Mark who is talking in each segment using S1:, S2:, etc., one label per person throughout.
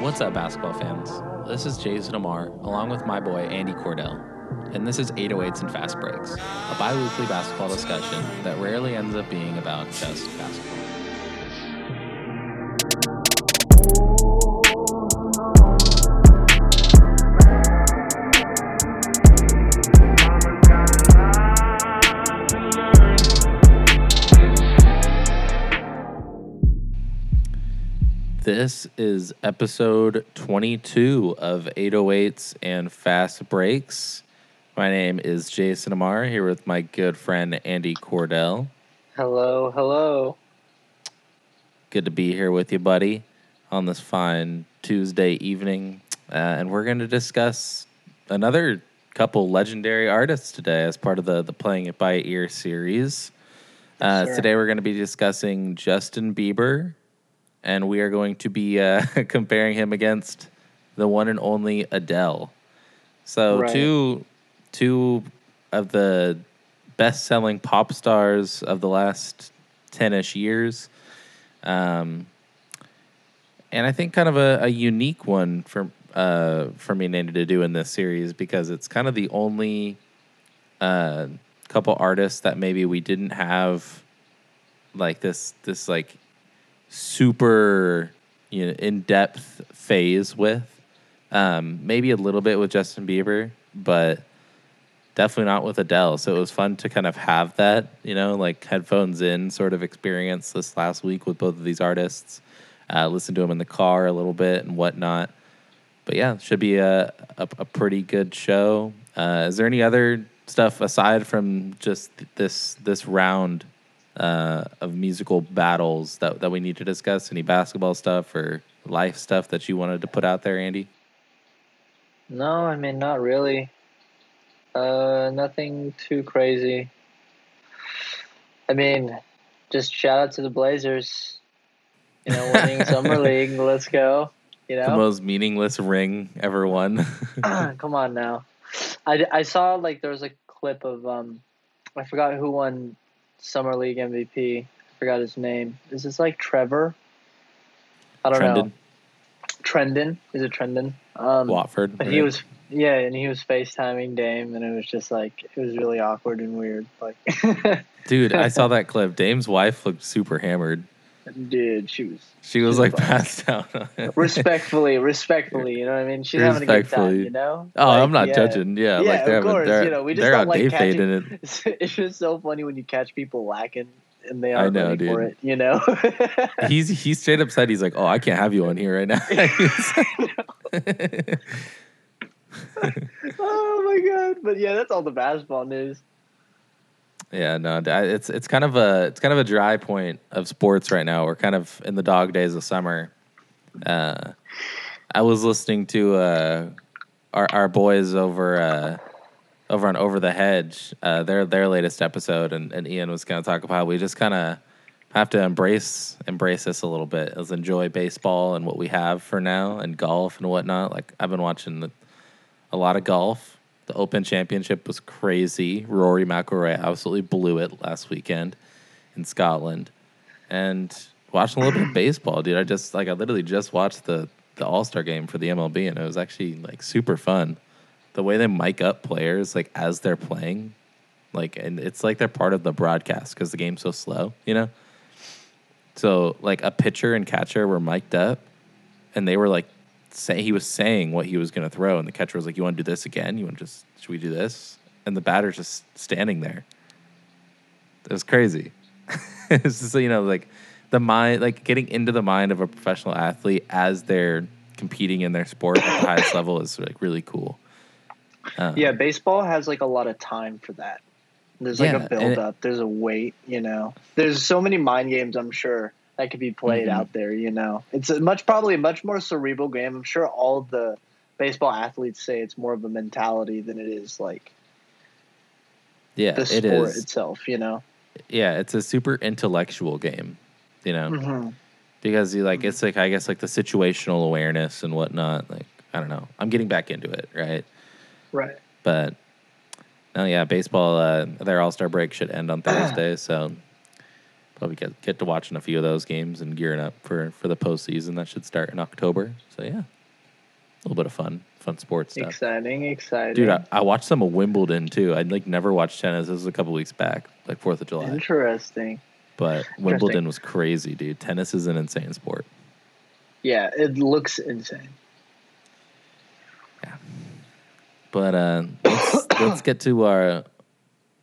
S1: What's up, basketball fans? This is Jason Amar, along with my boy Andy Cordell, and this is 808s and Fast Breaks, a bi weekly basketball discussion that rarely ends up being about just basketball. This is episode 22 of 808s and Fast Breaks. My name is Jason Amar here with my good friend Andy Cordell.
S2: Hello, hello.
S1: Good to be here with you, buddy, on this fine Tuesday evening. Uh, and we're going to discuss another couple legendary artists today as part of the, the Playing It By Ear series. Uh,
S2: sir.
S1: today we're going to be discussing Justin Bieber, and we are going to be uh, comparing him against the one and only Adele. So
S2: Right.
S1: two two of the best selling pop stars of the last ten ish years. Um, and I think kind of a, a unique one for uh, for me and Andy to do in this series because it's kind of the only uh, couple artists that maybe we didn't have like this this like super you know in depth phase with. Um, maybe a little bit with Justin Bieber, but definitely not with Adele. So it was fun to kind of have that, you know, like headphones in sort of experience this last week with both of these artists. Uh, listen to them in the car a little bit and whatnot. But yeah, should be a, a, a pretty good show. Uh, is there any other stuff aside from just this this round uh, of musical battles that, that we need to discuss? Any basketball stuff or life stuff that you wanted to put out there, Andy?
S2: No, I mean not really. Uh, nothing too crazy. I mean, just shout out to the Blazers. You know, winning summer league. Let's go. You
S1: The
S2: know,
S1: most meaningless ring ever won.
S2: come on now. I, I saw like there was a clip of um, I forgot who won summer league MVP. I forgot his name. Is this like Trevor? I don't know.
S1: Trendon.
S2: Is it Trendon? Um,
S1: Watford.
S2: But he was yeah, and he was FaceTiming Dame, and it was just like it was really awkward and weird. Like,
S1: Dude, I saw that clip. Dame's wife looked super hammered.
S2: Dude, she was
S1: She was like passed out.
S2: respectfully, respectfully. You know what I mean? She's having a good time.
S1: Respectfully.
S2: You know?
S1: Oh,
S2: Like,
S1: I'm not
S2: yeah.
S1: judging. Yeah,
S2: Yeah,
S1: like
S2: of course,
S1: they're,
S2: you know, we just don't
S1: out
S2: like
S1: day
S2: catching-
S1: it.
S2: It's, it's just so funny when you catch people lacking and they
S1: I
S2: aren't
S1: know,
S2: ready for it. You know?
S1: He's he straight up said he's like, oh, I can't have you on here right now.
S2: oh my god! But yeah, that's all the basketball news.
S1: Yeah, no, it's it's kind of a it's kind of a dry point of sports right now. We're kind of in the dog days of summer. Uh, I was listening to uh, our our boys over uh, over on Over the Hedge, uh, their their latest episode, and, and Ian was going to talk about how we just kind of have to embrace embrace this a little bit. Let's enjoy baseball and what we have for now, and golf and whatnot. Like I've been watching the, a lot of golf. The Open Championship was crazy. Rory McIlroy absolutely blew it last weekend in Scotland, and watching a little bit of baseball, dude. I just like I literally just watched the the All Star game for the MLB, and it was actually like super fun. The way they mic up players like as they're playing, like, and it's like they're part of the broadcast because the game's so slow, you know. So like a pitcher and catcher were mic'd up, and they were like, say he was saying what he was gonna throw, and the catcher was like, "You want to do this again? You want to just should we do this?" And the batter's just standing there. It was crazy. it's just you know like the mind, like getting into the mind of a professional athlete as they're competing in their sport at the highest level is like really cool. Um,
S2: Yeah, baseball has like a lot of time for that. There's like
S1: Yeah,
S2: a build
S1: it-
S2: up. There's a wait. You know, there's so many mind games. I'm sure that could be played
S1: Mhm.
S2: out there. You know, it's a much probably a much more cerebral game. I'm sure all the baseball athletes say it's more of a mentality than it is like
S1: yeah,
S2: the sport
S1: is.
S2: itself. You know.
S1: yeah, it's a super intellectual game, you know,
S2: Mm-hmm.
S1: because you like it's like I guess like the situational awareness and whatnot. Like I don't know, I'm getting back into it, right?
S2: Right.
S1: But no, yeah, baseball. Uh, their All Star break should end on Thursday, so probably get get to watching a few of those games and gearing up for for the postseason that should start in October. So yeah, a little bit of fun, fun sports stuff.
S2: Exciting, exciting.
S1: Dude, I, I watched some of Wimbledon too. I'd like never watched tennis. This was a couple weeks back, like Fourth of July.
S2: Interesting.
S1: But Wimbledon was crazy, dude. Tennis is an insane sport.
S2: Yeah, it looks insane.
S1: Yeah. But uh, let's let's get to our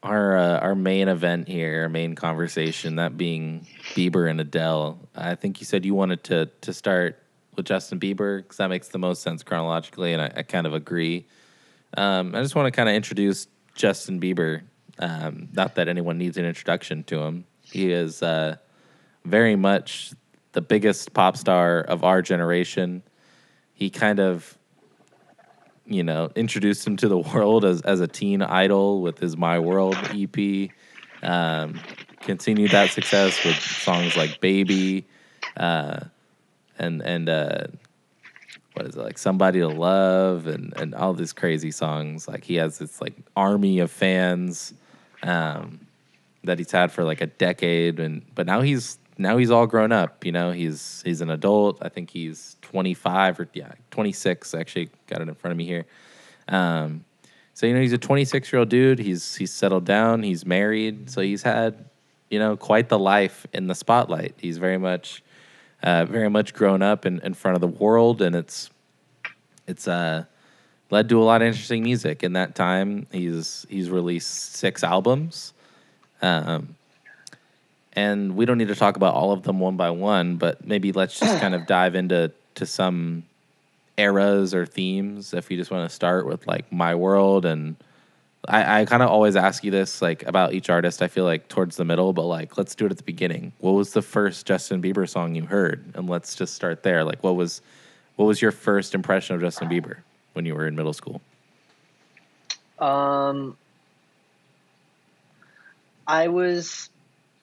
S1: our uh, our main event here, our main conversation, that being Bieber and Adele. I think you said you wanted to to start with Justin Bieber because that makes the most sense chronologically, and I, I kind of agree. Um, I just want to kind of introduce Justin Bieber. Um, not that anyone needs an introduction to him. He is uh, very much the biggest pop star of our generation. He kind of you know, introduced him to the world as, as a teen idol with his My World EP. Um, continued that success with songs like Baby uh, and and uh, what is it like Somebody to Love and and all these crazy songs. Like he has this like army of fans um, that he's had for like a decade and but now he's now he's all grown up, you know, he's he's an adult. I think he's 25 or yeah, 26. Actually, got it in front of me here. Um, so you know, he's a 26 year old dude. He's he's settled down. He's married. So he's had you know quite the life in the spotlight. He's very much uh, very much grown up in, in front of the world, and it's it's uh led to a lot of interesting music. In that time, he's he's released six albums. Um, and we don't need to talk about all of them one by one, but maybe let's just kind of dive into to some eras or themes. If you just want to start with like my world, and I, I kind of always ask you this like about each artist. I feel like towards the middle, but like let's do it at the beginning. What was the first Justin Bieber song you heard? And let's just start there. Like what was what was your first impression of Justin Bieber when you were in middle school?
S2: Um, I was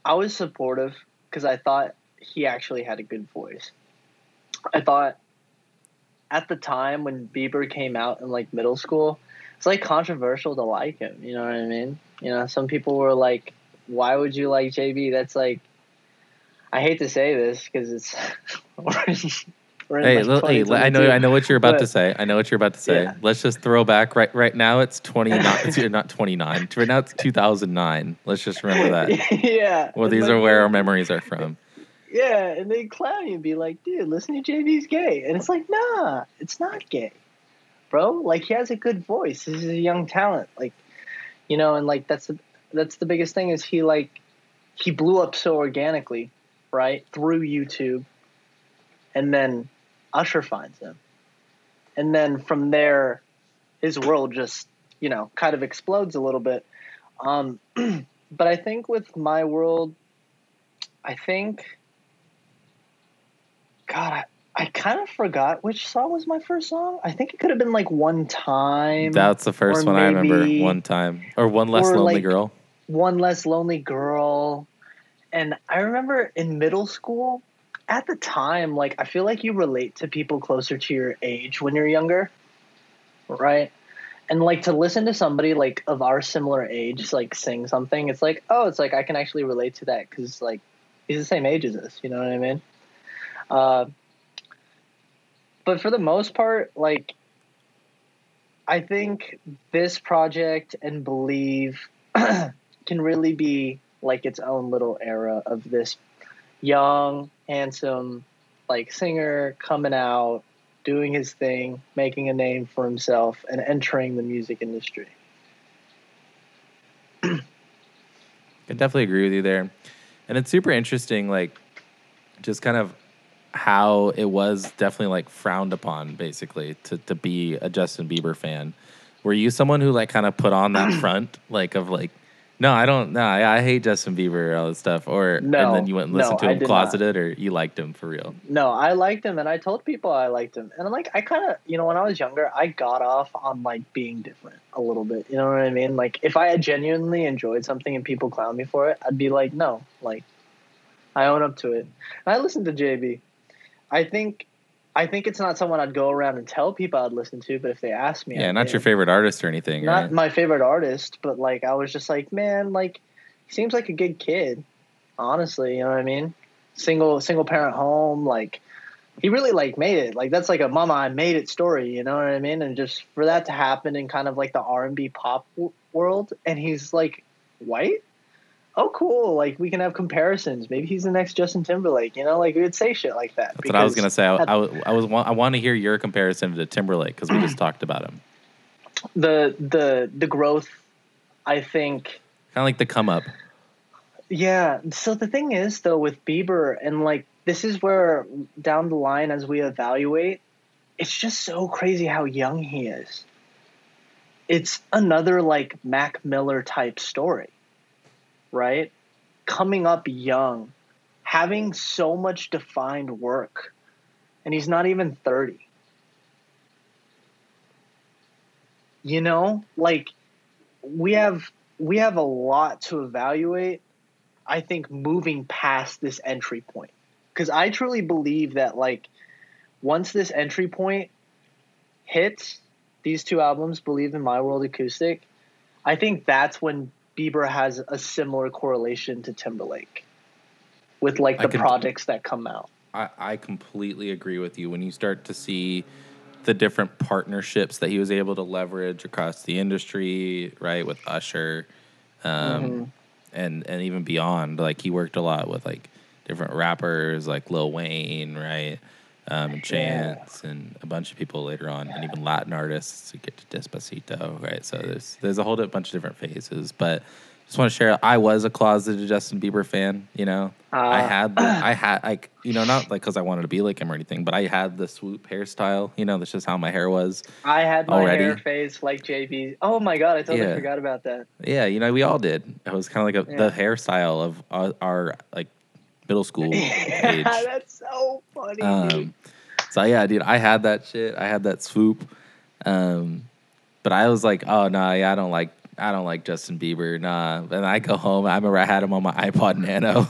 S2: I was supportive because I thought he actually had a good voice. I thought at the time when Bieber came out in like middle school, it's like controversial to like him. You know what I mean? You know, some people were like, "Why would you like JB?" That's like, I hate to say this because it's.
S1: hey, hey, I know, I know what you're about but, to say. I know what you're about to say. Yeah. Let's just throw back right, right now. It's twenty nine. it's uh, not twenty nine. Right now it's two thousand nine. Let's just remember that.
S2: yeah.
S1: Well, these are where our memories are from.
S2: Yeah, and they clown you and be like, dude, listen to JB's gay. And it's like, nah, it's not gay. Bro, like he has a good voice. This is a young talent. Like, you know, and like that's the that's the biggest thing is he like he blew up so organically, right? Through YouTube. And then Usher finds him. And then from there his world just, you know, kind of explodes a little bit. Um but I think with my world I think God, I, I kind of forgot which song was my first song. I think it could have been like One Time.
S1: That's the first one I remember. One Time. Or One Less Lonely like Girl.
S2: One Less Lonely Girl. And I remember in middle school, at the time, like, I feel like you relate to people closer to your age when you're younger. Right? And like to listen to somebody like of our similar age like sing something, it's like, oh, it's like I can actually relate to that because like he's the same age as us. You know what I mean? Uh, but for the most part, like, I think this project and Believe can really be like its own little era of this young, handsome, like singer coming out, doing his thing, making a name for himself, and entering the music industry.
S1: I definitely agree with you there. And it's super interesting, like, just kind of how it was definitely like frowned upon basically to to be a Justin Bieber fan. Were you someone who like kind of put on that front like of like no, I don't. No, I, I hate Justin Bieber and all this stuff. Or no, and then you went and listened no, to him closeted, not. or you liked him for real.
S2: No, I liked him, and I told people I liked him, and I'm like, I kind of, you know, when I was younger, I got off on like being different a little bit. You know what I mean? Like, if I had genuinely enjoyed something and people clown me for it, I'd be like, no, like, I own up to it. And I listened to JB. I think I think it's not someone I'd go around and tell people I'd listen to, but if they ask me,
S1: yeah, not your favorite artist or anything.
S2: Not right? my favorite artist, but like I was just like, man, like he seems like a good kid, Honestly, you know what I mean? Single single parent home, like he really like made it. Like that's like a mama I made it story, you know what I mean? And just for that to happen in kind of like the R&B pop w- world and he's like white? Oh cool, like we can have comparisons. Maybe he's the next Justin Timberlake, you know? Like we would say shit like that.
S1: That's what I was gonna say. I, I, was- I was. I want to hear your comparison to Timberlake because we just talked about him.
S2: the the the growth I think
S1: Kind of like the come up.
S2: Yeah. So the thing is, though, with Bieber, and like, this is where down the line, as we evaluate, it's just so crazy how young he is. It's another like Mac Miller type story, right? Coming up young, having so much defined work, and he's not even 30. You know, like we have we have a lot to evaluate I think moving past this entry point. Because I truly believe that like once this entry point hits, these two albums, Believe in My World Acoustic, I think that's when Bieber has a similar correlation to Timberlake with like the
S1: can-
S2: projects that come out.
S1: I, I completely agree with you. When you start to see the different partnerships that he was able to leverage across the industry, right, with Usher, um,
S2: Mhm.
S1: and and even beyond, like he worked a lot with like different rappers, like Lil Wayne, right, um, and
S2: Yeah.
S1: Chance, and a bunch of people later on, and even Latin artists to get to Despacito, right. So there's there's a whole bunch of different phases, but. Just want to share. I was a closeted Justin Bieber fan. You know, I
S2: Uh,
S1: had the, I had like you know not like because I wanted to be like him or anything, but I had the swoop hairstyle. You know, that's just how my hair was.
S2: I had my
S1: Already?
S2: hair face like JB. Oh my god, I totally
S1: Yeah.
S2: forgot about that.
S1: Yeah, you know, we all did. It was kind of like a,
S2: Yeah.
S1: the hairstyle of our, our like middle school age.
S2: That's so funny.
S1: Um, so yeah, dude, I had that shit. I had that swoop. Um, but I was like, oh no, yeah, I don't like. I don't like Justin Bieber, nah. And I go home. I remember I had him on my iPod Nano,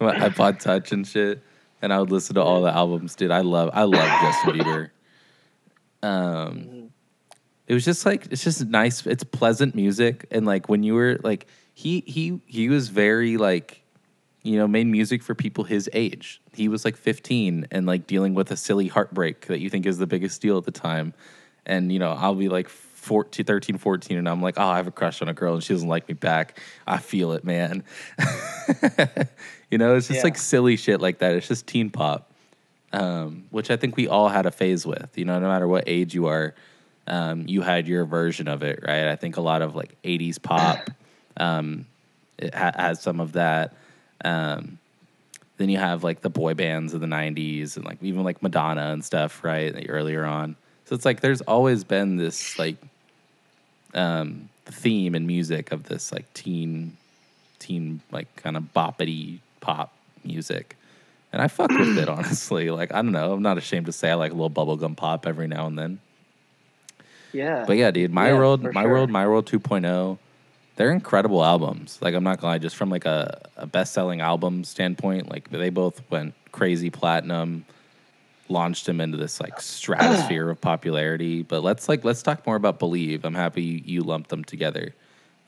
S1: my iPod Touch and shit, and I would listen to all the albums. Dude, I love, I love Justin Bieber. Um,
S2: Mhm.
S1: it was just like it's just nice it's pleasant music and like when you were like he he he was very like you know made music for people his age he was like 15 and like dealing with a silly heartbreak that you think is the biggest deal at the time and you know i'll be like 14 13 14 and i'm like oh i have a crush on a girl and she doesn't like me back i feel it man you know it's just
S2: Yeah.
S1: like silly shit like that it's just teen pop um, which I think we all had a phase with. You know, no matter what age you are, um, you had your version of it, right? I think a lot of like '80s pop um, it ha- has some of that. Um, then you have like the boy bands of the '90s and like even like Madonna and stuff, right? Like, earlier on, so it's like there's always been this like um, theme in music of this like teen, teen like kind of boppity pop music. And I fuck with it, honestly. Like, I don't know. I'm not ashamed to say I like a little bubblegum pop every now and then.
S2: Yeah.
S1: But yeah, dude, My
S2: Yeah,
S1: World, My
S2: sure.
S1: World, My World 2.0, they're incredible albums. Like, I'm not gonna lie, just from like a, a best selling album standpoint, like they both went crazy platinum, launched him into this like stratosphere of popularity. But let's like let's talk more about Believe. I'm happy you, you lumped them together.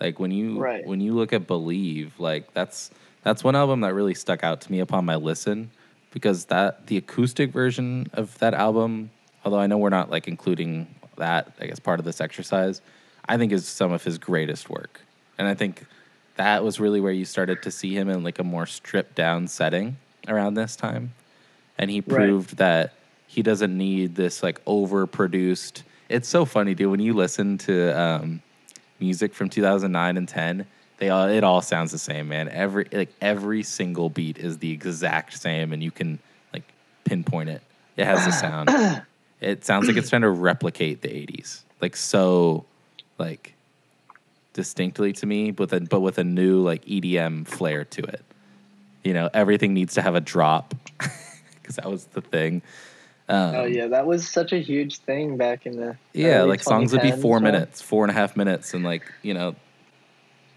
S1: Like when you
S2: Right.
S1: when you look at Believe, like that's that's one album that really stuck out to me upon my listen because that the acoustic version of that album, although I know we're not like including that, I guess part of this exercise, I think is some of his greatest work. And I think that was really where you started to see him in like a more stripped down setting around this time. And he
S2: Right.
S1: proved that he doesn't need this like overproduced. It's so funny, dude, when you listen to um, music from 2009 and 10 they all it all sounds the same man every like every single beat is the exact same and you can like pinpoint it it has the sound it sounds like it's trying to replicate the 80s like so like distinctly to me but then but with a new like EDM flair to it you know everything needs to have a drop because that was the thing um,
S2: oh yeah, that was such a huge thing back in the
S1: yeah, like songs would be four minutes, four and a half minutes, and like you know,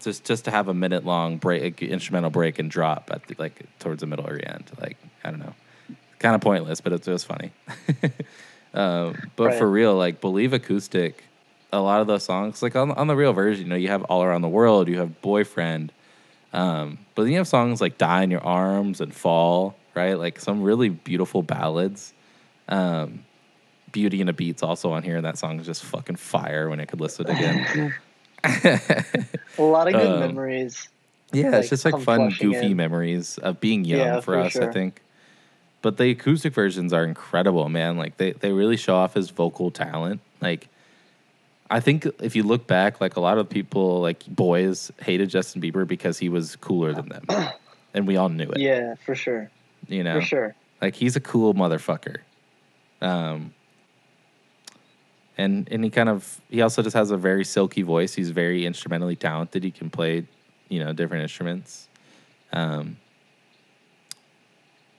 S1: just just to have a minute long break, instrumental break and drop at the, like towards the middle or the end. Like I don't know, kind of pointless, but it was funny. um, but
S2: Right.
S1: for real, like believe acoustic, a lot of those songs, like on on the real version, you know, you have "All Around the World," you have "Boyfriend," um, but then you have songs like "Die in Your Arms" and "Fall," right? Like some really beautiful ballads. Um, "Beauty and a Beat's also on here, and that song is just fucking fire when I could listen again.
S2: A lot of good
S1: Um,
S2: memories.
S1: Yeah,
S2: like,
S1: it's just like fun, goofy
S2: in.
S1: memories of being young
S2: Yeah,
S1: for,
S2: for
S1: us, I think. But the acoustic versions are incredible, man. Like they, they really show off his vocal talent. Like I think if you look back, like a lot of people, like boys, hated Justin Bieber because he was cooler than them, and we all knew it.
S2: Yeah, for sure.
S1: You know,
S2: For sure.
S1: like he's a cool motherfucker. Um, and and he kind of he also just has a very silky voice. He's very instrumentally talented. He can play, you know, different instruments. Um,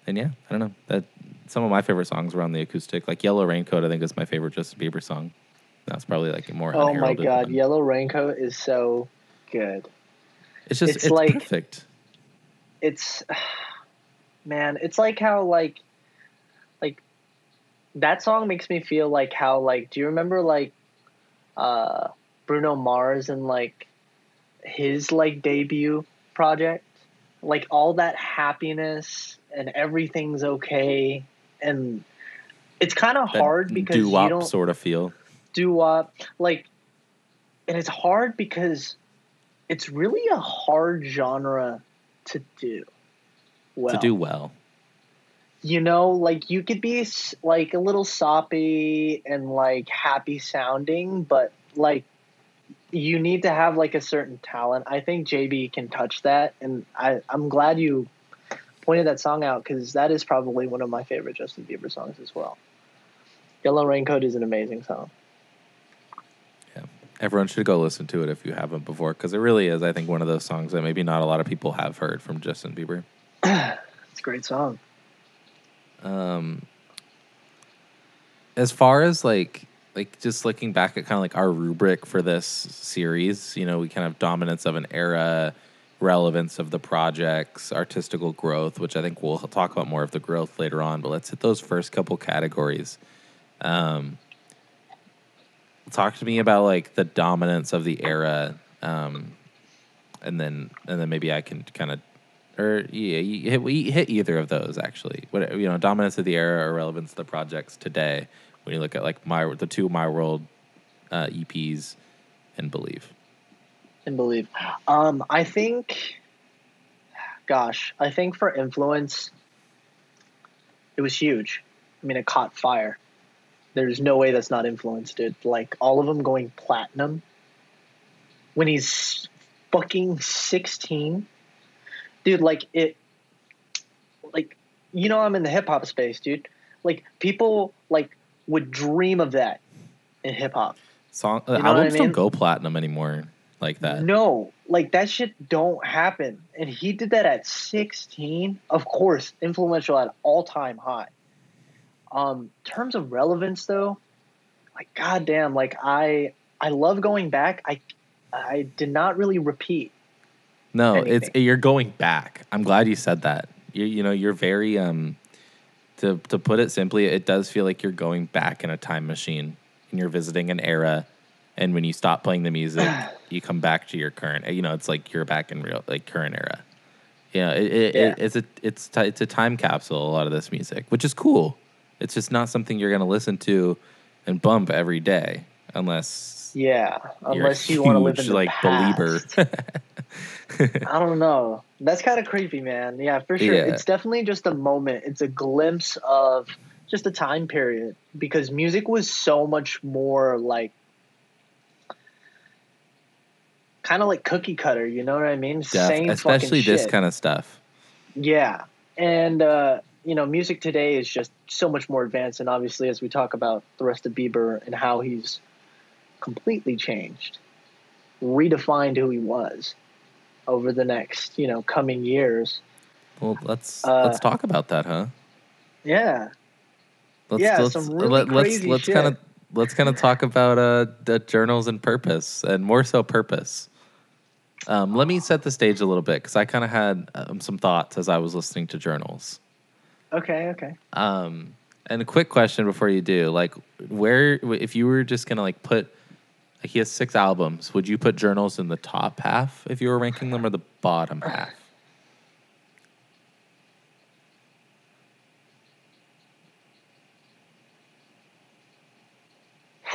S1: and yeah, I don't know that some of my favorite songs were on the acoustic. Like Yellow Raincoat, I think is my favorite Justin Bieber song. That's probably like a more
S2: Oh my god,
S1: one.
S2: Yellow Raincoat is so good.
S1: It's just
S2: it's
S1: it's,
S2: like-
S1: perfect.
S2: It's man, it's like how like like that song makes me feel like how like do you remember like uh Bruno Mars and like his like debut project? Like all that happiness and everything's okay and it's kind of hard because you don't
S1: sort of feel.
S2: Doo wop uh, like and it's hard because it's really a hard genre to do well.
S1: to do well.
S2: you know like you could be like a little soppy and like happy sounding but like you need to have like a certain talent. I think jb can touch that and i i'm glad you pointed that song out because that is probably one of my favorite justin bieber songs as well. Yellow raincoat is an amazing song
S1: Everyone should go listen to it if you haven't before, because it really is, I think, one of those songs that maybe not a lot of people have heard from Justin Bieber.
S2: it's a great song
S1: Um, as far as like, like just looking back at kind of like our rubric for this series, you know, we kind of dominance of an era, relevance of the projects, artistical growth, which I think we'll talk about more of the growth later on. But let's hit those first couple categories. Um, talk to me about like the dominance of the era, um, and then and then maybe I can kind of or yeah, you hit, we hit either of those actually. What you know, dominance of the era or relevance of the projects today. When you look at like my the two my world uh, EPs and believe.
S2: and believe. Um, I think, gosh, I think for influence, it was huge. I mean, it caught fire. There's no way that's not influenced dude. Like all of them going platinum when he's fucking 16, dude. Like it, like you know, I'm in the hip hop space, dude. Like people like would dream of that in hip hop.
S1: Song uh,
S2: You know what I
S1: albums
S2: mean?
S1: don't go platinum anymore like that.
S2: No, like that shit don't happen. And he did that at 16. Of course, influential at all time high. Um, terms of relevance though, like goddamn, like I I love going back. I I did not really repeat.
S1: No, it's you're going back. I'm glad you said that. You you know you're very um to to put it simply, it does feel like you're going back in a time machine and you're visiting an era. And when you stop playing the music, you come back to your current. You know, it's like you're back in real like current era. Yeah, it, it,
S2: Yeah.
S1: it it's a it's ti- it's a time capsule. A lot of this music, which is cool. It's just not something you're gonna listen to and bump every day, unless
S2: Yeah, unless you want to live in the
S1: like
S2: past.
S1: believer.
S2: I don't know. That's kind of creepy, man. Yeah, for sure.
S1: Yeah.
S2: It's definitely just a moment. It's a glimpse of just a time period because music was so much more like kind of like cookie cutter, you know what I mean?
S1: Def-
S2: Same
S1: especially this
S2: shit.
S1: kind of stuff.
S2: Yeah. And uh, you know, music today is just so much more advanced and obviously as we talk about the rest of Bieber and how he's completely changed, redefined who he was over the next, you know, coming years.
S1: Well, let's
S2: Uh,
S1: let's talk about that, huh?
S2: Yeah.
S1: Let's,
S2: yeah,
S1: let's,
S2: some really
S1: let, let's let's
S2: shit.
S1: kind of let's kind of talk about uh the journals and purpose, and more so purpose. Um, let me set the stage a little bit because I kind of had um, some thoughts as I was listening to journals.
S2: Okay, okay.
S1: Um, and a quick question before you do, like, where if you were just gonna like put he has six albums. Would you put Journals in the top half if you were ranking them, or the bottom half?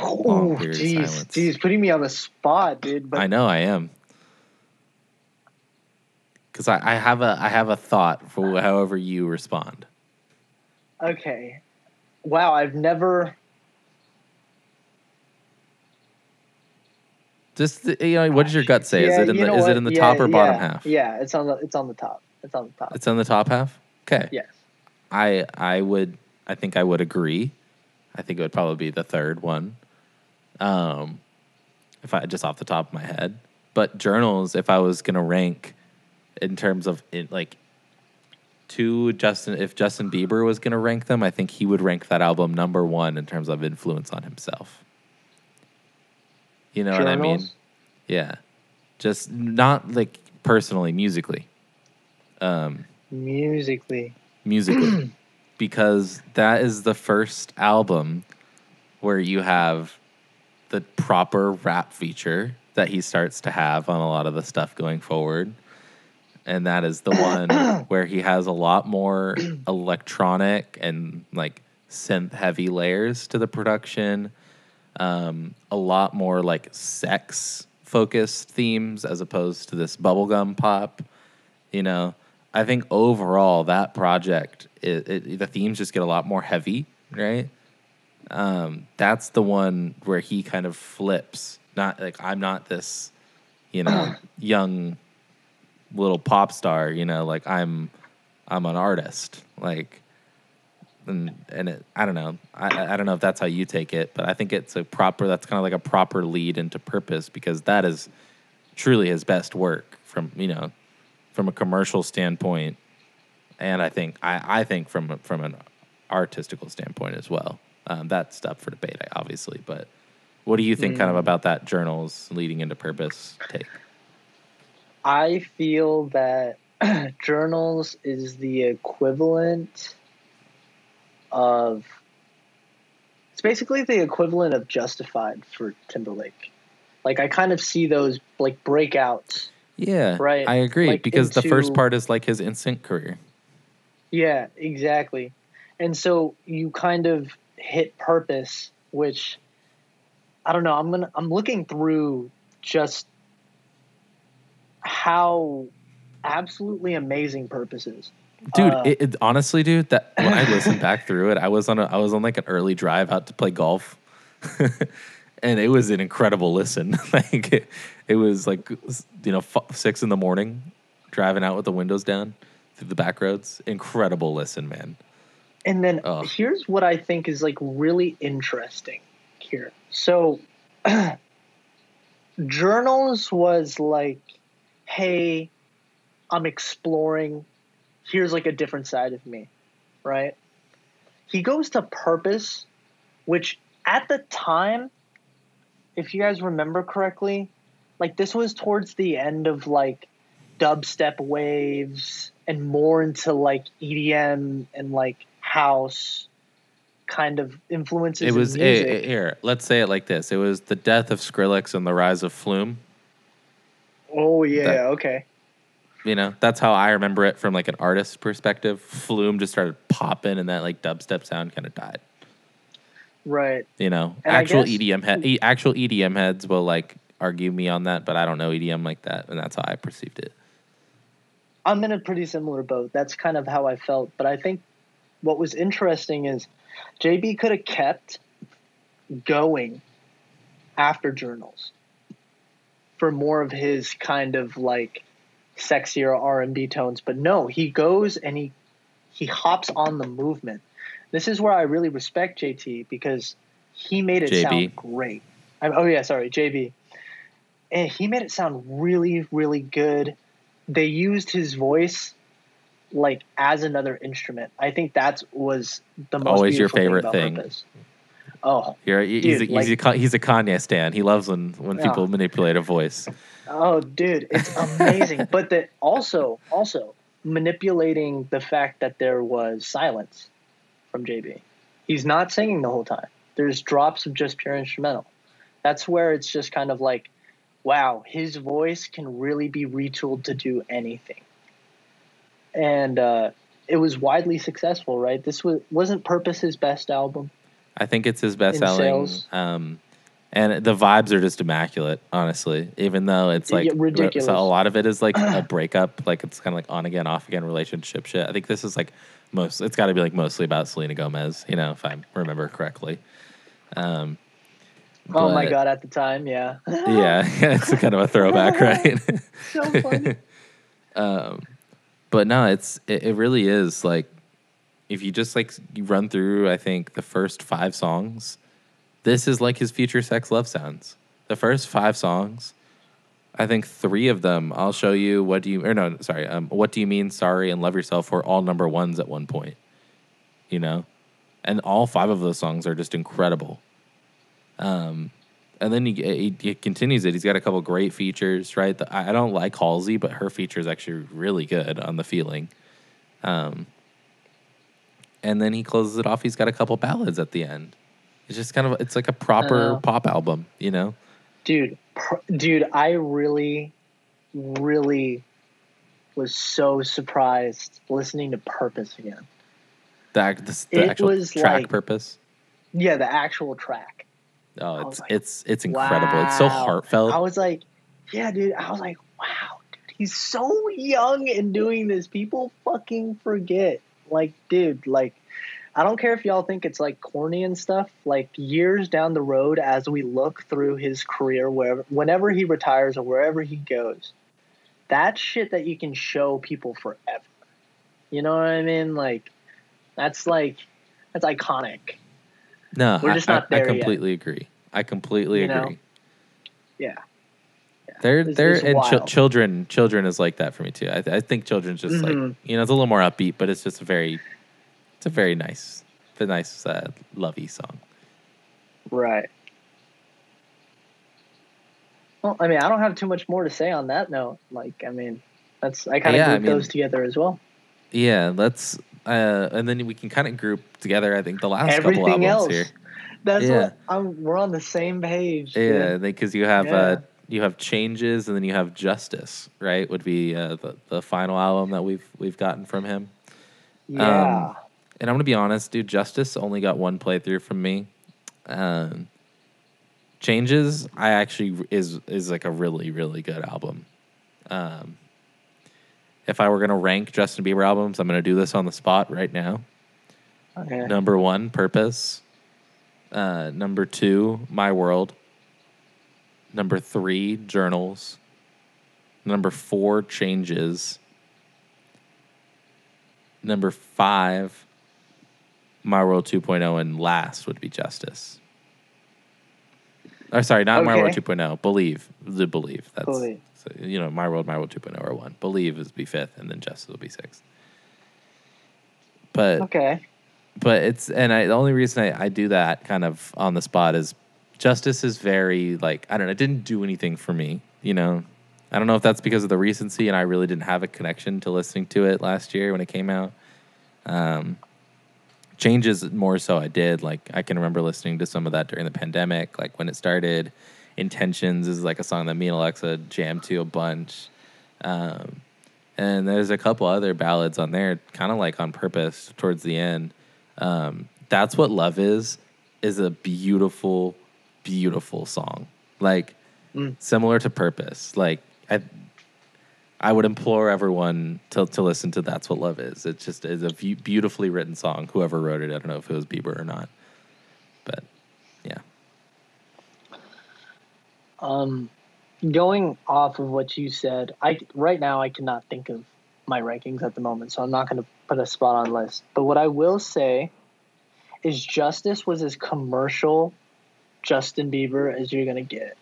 S2: Oh, jeez, jeez, putting me on the spot, dude. But
S1: I know I am. Because I, I have a I have a thought for however you respond.
S2: Okay, wow, I've never.
S1: Just you know, what does your gut say? is
S2: Yeah,
S1: it in the is
S2: what?
S1: it in the
S2: Yeah,
S1: top or bottom
S2: yeah,
S1: half?
S2: Yeah, it's on the it's on the top. It's on the top.
S1: It's on the top half. Okay.
S2: yes.
S1: I I would I think I would agree. I think it would probably be the third one. Um if I just off the top of my head. But journals, if I was gonna rank in terms of it like to Justin if Justin Bieber was gonna rank them, I think he would rank that album number one in terms of influence on himself. You know what I mean? Yeah. Just not like personally, musically. Um
S2: Musically,
S1: musically because that is the first album where you have the proper rap feature that he starts to have on a lot of the stuff going forward. And that is the one where he has a lot more electronic and like synth heavy layers to the production. Um, a lot more like sex focused themes as opposed to this bubblegum pop. You know, I think overall that project, it, it, the themes just get a lot more heavy, right? Um, that's the one where he kind of flips. Not like I'm not this, you know, young little pop star. You know, like I'm, I'm an artist. Like, and and it, I don't know. I I don't know if that's how you take it, but I think it's a proper. That's kind of like a proper lead into purpose because that is truly his best work from you know from a commercial standpoint, and I think I, I think from a, from an artistical standpoint as well. Um, that's up for debate, obviously. But what do you think, kind of about that journals leading into purpose take?
S2: I feel that journals is the equivalent of. It's basically the equivalent of Justified for Timberlake. Like I kind of see those like breakouts.
S1: Yeah,
S2: Right,
S1: I agree
S2: like
S1: because the first part is like his instant career.
S2: Yeah, exactly. And so you kind of hit purpose, which I don't know. I'm gonna I'm looking through just how absolutely amazing purpose is.
S1: Dude,
S2: Uh,
S1: it, it, honestly, dude, that when I listened back through it, I was on a, I was on like an early drive out to play golf, and it was an incredible listen. like it, it was like you know f- six in the morning, driving out with the windows down through the back roads. Incredible listen, man.
S2: And then
S1: Ugh.
S2: here's what I think is like really interesting here. So journals was like, hey, I'm exploring. Here's like a different side of me, right? He goes to purpose, which at the time, if you guys remember correctly, like this was towards the end of like dubstep waves and more into like EDM and like house kind of influences.
S1: It
S2: in
S1: was eh,
S2: music.
S1: it, here. Let's say it like this: It was the death of Skrillex and the rise of Flume.
S2: Oh yeah,
S1: that-
S2: okay.
S1: You know, that's how I remember it from like an artist perspective. Flume just started popping, and that like dubstep sound kind of died.
S2: Right.
S1: You know,
S2: And
S1: actual
S2: guess-
S1: EDM head, e- actual EDM heads will like argue me on that, but I don't know EDM like that, and that's how I perceived it.
S2: I'm in a pretty similar boat. That's kind of how I felt. But I think what was interesting is JB could have kept going after journals for more of his kind of like sexier R&B tones, but no, he goes and he he hops on the movement. This is where I really respect JT because he made it
S1: JB.
S2: sound great. I, oh yeah, sorry, JB. And he made it sound really, really good. They used his voice like as another instrument. I think that was the most
S1: Always your favorite
S2: about
S1: thing.
S2: Oh,
S1: You're, he's,
S2: Dude,
S1: a, he's, a, he's a Kanye stan. He loves when when people manipulate a voice.
S2: Oh, dude, it's amazing. but that also, also manipulating the fact that there was silence from JB. He's not singing the whole time. There's drops of just pure instrumental. That's where it's just kind of like, wow, his voice can really be retooled to do anything. And uh, it was widely successful, right? This was wasn't Purpose his best album.
S1: I think it's his best selling. Um, and the vibes are just immaculate, honestly. Even though it's like
S2: Yeah, ridiculous.
S1: So a lot of it is like a breakup, like it's kind of like on again, off again relationship shit. I think this is like most. It's got to be like mostly about Selena Gomez, you know, if I remember correctly. Um,
S2: Oh my god! At the time, yeah.
S1: Yeah, it's kind of a throwback, right?
S2: so funny.
S1: um, but no, it's it, it really is like if you just like run through, I think the first five songs, this is like his future sex love sounds. The first five songs, I think three of them I'll show you what do you or no sorry um what do you mean sorry and love yourself were all number ones at one point, you know, and all five of those songs are just incredible. Um, and then he, he, he continues it. He's got a couple great features, right? The, I I don't like Halsey, but her feature is actually really good on the feeling. Um, and then he closes it off. He's got a couple ballads at the end. It's just kind of it's like a proper
S2: know.
S1: pop album, you know.
S2: dude pr- dude i really really was so surprised listening to purpose again
S1: The, the, the
S2: It
S1: actual
S2: was
S1: track
S2: like-
S1: purpose.
S2: yeah the actual track
S1: Oh, it's
S2: like,
S1: it's it's incredible. It's so heartfelt.
S2: i was like yeah dude i was like wow dude he's so young and doing this people fucking forget like dude like i don't care if y'all think it's like corny and stuff like years down the road as we look through his career wherever whenever he retires or wherever he goes that shit that you can show people forever you know what i mean like that's like that's iconic
S1: no,
S2: we're
S1: I-
S2: just
S1: I,
S2: not
S1: I,
S2: there yet.
S1: completely agree. I completely
S2: You know?
S1: agree.
S2: yeah
S1: They're
S2: It's-
S1: they're
S2: it's
S1: and ch- children children is like that for me too. I, I think children's just like
S2: Mhm.
S1: you know it's a little more upbeat, but it's just a very it's a very nice, a nice uh, lovey song.
S2: Right. Well, I mean, I don't have too much more to say on that note. Like, I mean, that's I kind of
S1: Yeah, I mean-
S2: those together as well.
S1: Yeah, let's uh, and then we can kind of group together. I think the last couple
S2: Everything
S1: albums
S2: else.
S1: here.
S2: That's
S1: Yeah.
S2: what I'm. We're on the same page.
S1: Yeah, because you have
S2: Yeah.
S1: uh, you have changes and then you have justice. Right, would be uh, the the final album that we've we've gotten from him.
S2: Yeah.
S1: And I'm gonna be honest, dude. Justice only got one playthrough from me. Um, Changes, I actually is is like a really really good album. Um, if I were gonna rank Justin Bieber albums, I'm gonna do this on the spot right now.
S2: okay.
S1: Number one, Purpose. Uh, number two, My World. Number three, Journals. Number four, Changes. Number five, My World 2.0, and last would be Justice. Or sorry, not My World
S2: Okay.
S1: 2.0. Believe the Believe. That's
S2: Believe.
S1: So, you know My World, My World 2.0 are one. Believe is be fifth, and then Justice will be sixth. But
S2: Okay.
S1: but it's and I the only reason I, I do that kind of on the spot is justice is very like I don't know, it didn't do anything for me, you know. I don't know if that's because of the recency and I really didn't have a connection to listening to it last year when it came out. Um changes more so I did. Like I can remember listening to some of that during the pandemic, like when it started. Intentions is like a song that me and Alexa jammed to a bunch. Um and there's a couple other ballads on there, kind of like on purpose towards the end. Um, That's what love is. Is a beautiful, beautiful song. Like
S2: Mm.
S1: similar to Purpose. Like I, I would implore everyone to to listen to That's What Love Is. It just is a beautifully written song. Whoever wrote it, I don't know if it was Bieber or not, but yeah.
S2: Um, going off of what you said, I right now I cannot think of my rankings at the moment, so I'm not going to put a spot on list. But what I will say is, Justice was as commercial Justin Bieber as you're to get.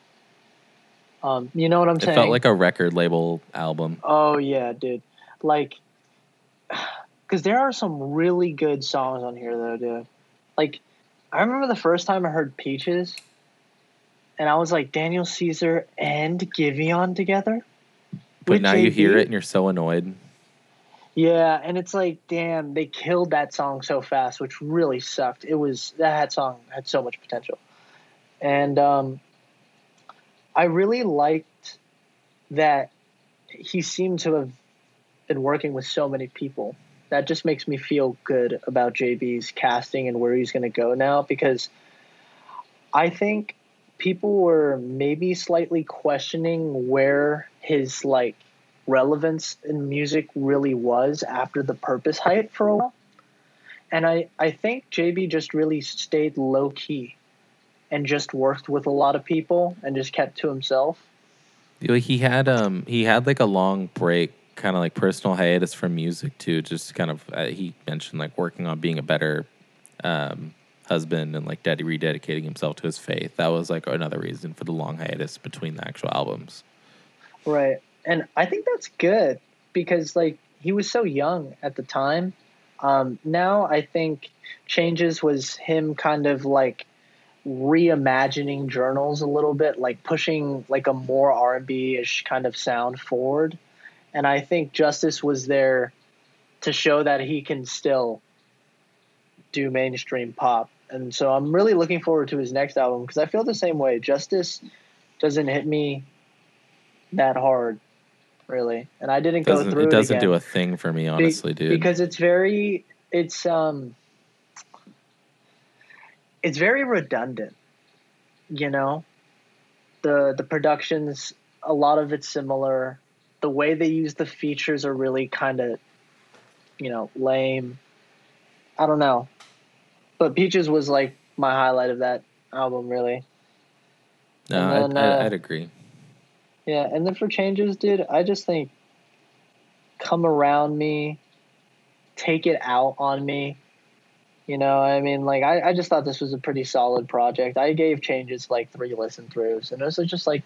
S2: Um, you know what I'm
S1: It
S2: saying?
S1: It felt like a record label album.
S2: Oh yeah, dude. Like, because there are some really good songs on here though, dude. Like, I remember the first time I heard Peaches, and I was like, Daniel Caesar and Giveon together.
S1: But now you hear it and you're so annoyed.
S2: Yeah, and it's like, damn, they killed that song so fast, which really sucked. It was that song had so much potential, and um, I really liked that he seemed to have been working with so many people. That just makes me feel good about JB's casting and where he's going to go now because I think people were maybe slightly questioning where his like relevance in music really was after the purpose hype for a while. And I, I think JB just really stayed low key and just worked with a lot of people and just kept to himself.
S1: He had um he had like a long break, kind of like personal hiatus from music too. Just kind of uh, he mentioned like working on being a better um, husband and like daddy rededicating himself to his faith. That was like another reason for the long hiatus between the actual albums.
S2: Right, and I think that's good because like he was so young at the time. Um, now I think changes was him kind of like reimagining journals a little bit, like pushing like a more R and B ish kind of sound forward. And I think Justice was there to show that he can still do mainstream pop. And so I'm really looking forward to his next album because I feel the same way. Justice doesn't hit me that hard, really, and I didn't
S1: Doesn't,
S2: go through
S1: it
S2: it.
S1: doesn't
S2: again
S1: do a thing for me,
S2: Be-
S1: honestly, dude.
S2: because it's very it's um it's very redundant you know the the productions a lot of it's similar the way they use the features are really kind of you know lame i don't know but peaches was like my highlight of that album really
S1: no,
S2: then,
S1: I'd,
S2: uh,
S1: I'd agree.
S2: Yeah, and then for changes, dude, I just think come around me, take it out on me. You know, I mean, like I, I just thought this was a pretty solid project. I gave changes like three listen throughs, and it was just like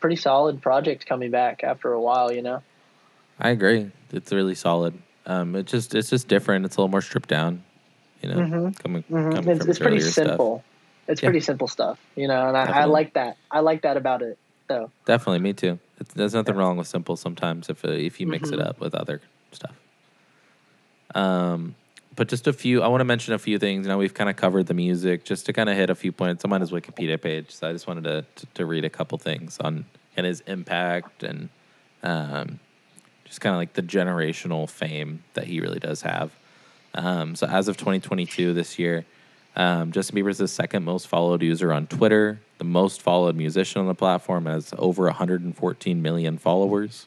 S2: pretty solid project coming back after a while. You know.
S1: I agree. It's really solid. Um, it just it's just different. It's a little more stripped down. You know,
S2: Mhm.
S1: coming,
S2: hmm
S1: coming
S2: It's,
S1: from
S2: it's pretty
S1: earlier stuff.
S2: simple. It's
S1: Yeah.
S2: pretty simple stuff, you know, and I, I like that. I like that about it, though.
S1: Definitely, me too. It's, there's nothing
S2: Yeah.
S1: wrong with simple sometimes if uh, if you mix it
S2: Mhm.
S1: up with other stuff. Um, but just a few. I want to mention a few things. Now we've kind of covered the music, just to kind of hit a few points. I'm on his Wikipedia page, so I just wanted to to, to read a couple things on and his impact and um, just kind of like the generational fame that he really does have. Um, so as of 2022, this year, um, Justin Bieber is the second most followed user on Twitter, the most followed musician on the platform, has over 114 million followers.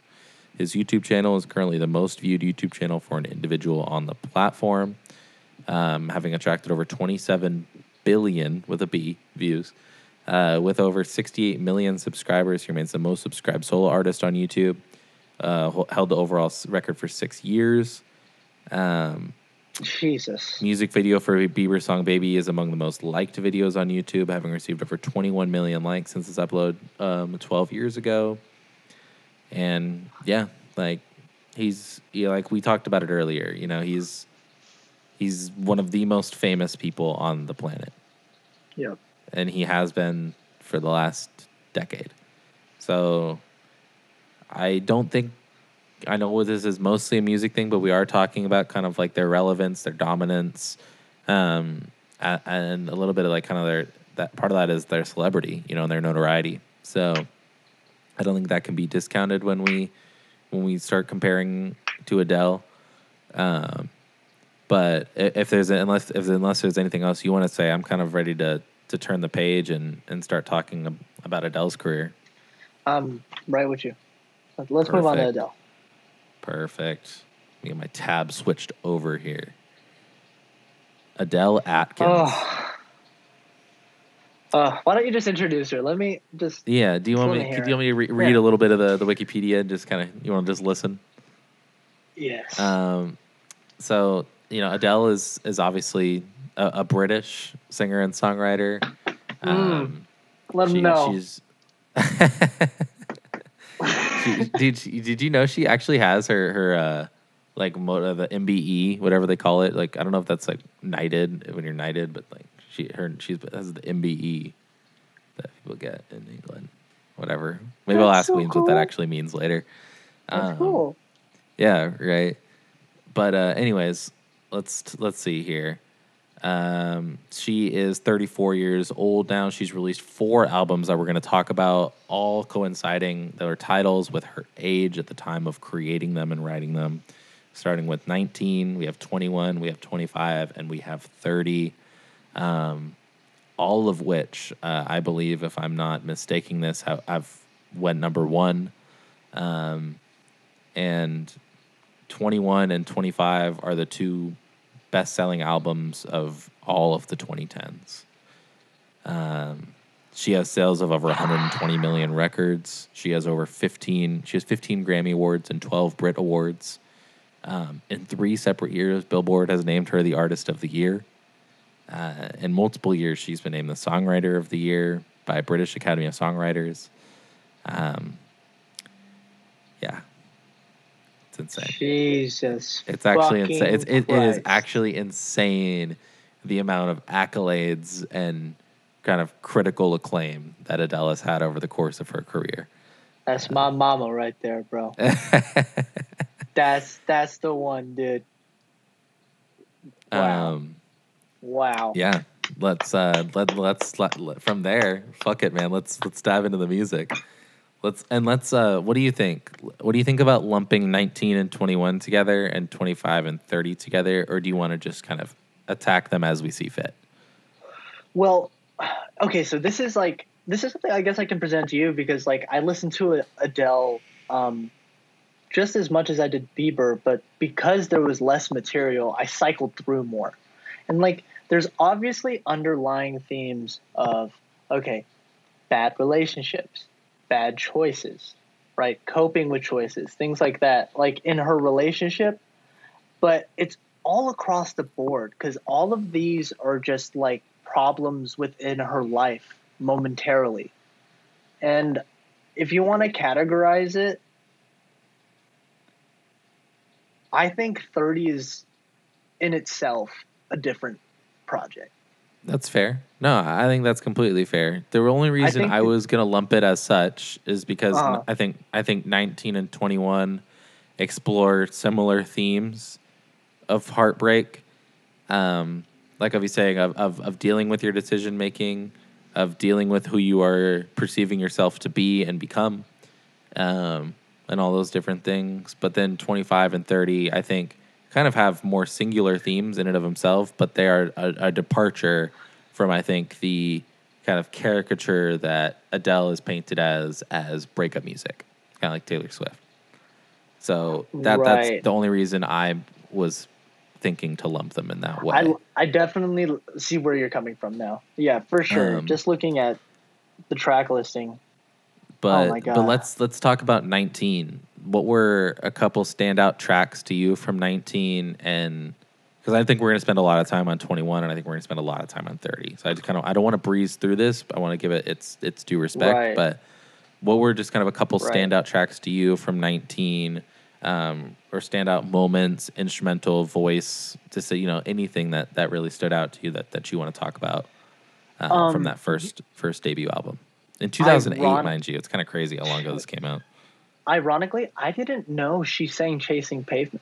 S1: His YouTube channel is currently the most viewed YouTube channel for an individual on the platform, um, having attracted over 27 billion with a B views. Uh, with over 68 million subscribers, he remains the most subscribed solo artist on YouTube. Uh, held the overall record for six years. Um,
S2: Jesus.
S1: Music video for Bieber's song "Baby" is among the most liked videos on YouTube, having received over 21 million likes since its upload um, 12 years ago. And yeah, like he's yeah, like we talked about it earlier. You know, he's he's one of the most famous people on the planet,
S2: Yeah,
S1: and he has been for the last decade. So I don't think I know this is mostly a music thing, but we are talking about kind of like their relevance, their dominance, um, and a little bit of like kind of their that part of that is their celebrity, you know, and their notoriety. So I don't think that can be discounted when we when we start comparing to Adele. Um, but if there's unless if unless there's anything else you want to say, I'm kind of ready to to turn the page and and start talking about Adele's career.
S2: I'm right with you. Let's move on to Adele.
S1: Perfect. Let me get my tab switched over here. Adele Adkins.
S2: Oh. Uh, why don't you just introduce her? Let me just.
S1: Yeah. Do you want me? Do you want me to re- read
S2: Yeah.
S1: a little bit of the, the Wikipedia? and Just kind of you want to just listen.
S2: Yes.
S1: Um, so you know Adele is is obviously a, a British singer and songwriter. Um,
S2: Let
S1: she-
S2: know.
S1: She's. she, did she, did you know she actually has her her uh like mo- uh, the MBE whatever they call it like I don't know if that's like knighted when you're knighted but like she her she's has the MBE that people get in England whatever maybe I'll ask
S2: so
S1: Weems what that actually means later.
S2: That's
S1: Um,
S2: cool.
S1: Yeah, right. But uh, anyways, let's let's see here. Um, she is 34 years old now. She's released four albums that we're going to talk about, all coinciding their titles with her age at the time of creating them and writing them. Starting with 19, we have 21, we have 25, and we have 30. Um, all of which uh, I believe, if I'm not mistaking this, have, have went number one. Um, and 21 and 25 are the two best selling albums of all of the 2010s. Um, she has sales of over 120 million records. She has over 15. She has 15 Grammy awards and 12 Brit awards. Um, in three separate years, Billboard has named her the Artist of the Year. Uh, in multiple years, she's been named the Songwriter of the Year by British Academy of Songwriters. Um, yeah, it's insane.
S2: Jesus.
S1: It's actually insane. It's, it, it is actually insane the amount of accolades and kind of critical acclaim that Adele has had over the course of her career.
S2: That's my mama right there, bro. That's that's the one, dude. Wow.
S1: um,
S2: Wow.
S1: yeah, let's uh, let let's let, let- from there. Fuck it, man. Let's let's dive into the music. Let's and let's. Uh, what do you think? What do you think about lumping 19 and 21 together and 25 and 30 together, or do you want to just kind of attack them as we see fit?
S2: Well, okay, so this is like this is something I guess I can present to you because like I listened to Adele um, just as much as I did Bieber, but because there was less material, I cycled through more, and like there's obviously underlying themes of okay, bad relationships, bad choices, right? Coping with choices, things like that. Like in her relationship, but it's all across the board because all of these are just like problems within her life momentarily. And if you want to categorize it, I think 30 is in itself a different project.
S1: That's fair. No, I think that's completely fair. The only reason
S2: think
S1: I, was gonna lump it as such is because
S2: Uh-huh.
S1: I think I think 19 and 21 explore similar themes of heartbreak. Um, like I was saying, of, of of dealing with your decision making, of dealing with who you are perceiving yourself to be and become, um, and all those different things. But then 25 and 30, I think, kind of have more singular themes in and of themselves, but they are a, a departure from, I think, the kind of caricature that Adele is painted as as breakup music, kind of like Taylor Swift. So that that's the only reason I was thinking to lump them in that way.
S2: I, I definitely see where you're coming from now. Yeah, for sure.
S1: Um,
S2: Just looking at the track listing.
S1: But
S2: Oh
S1: but let's let's talk about 19 what were a couple standout tracks to you from 19 and because i think we're going to spend a lot of time on 21 and i think we're going to spend a lot of time on 30 so i just kind of i don't want to breeze through this but i want to give it its its due respect.
S2: Right.
S1: but what were just kind of a couple
S2: Right.
S1: standout tracks to you from 19 um, or standout moments instrumental voice to say you know anything that that really stood out to you that that you want to talk about uh,
S2: Um,
S1: from that first first debut album in 2008
S2: Iron-
S1: mind you it's kind of crazy how long ago this came out
S2: Ironically, I didn't know she sang Chasing Pavement.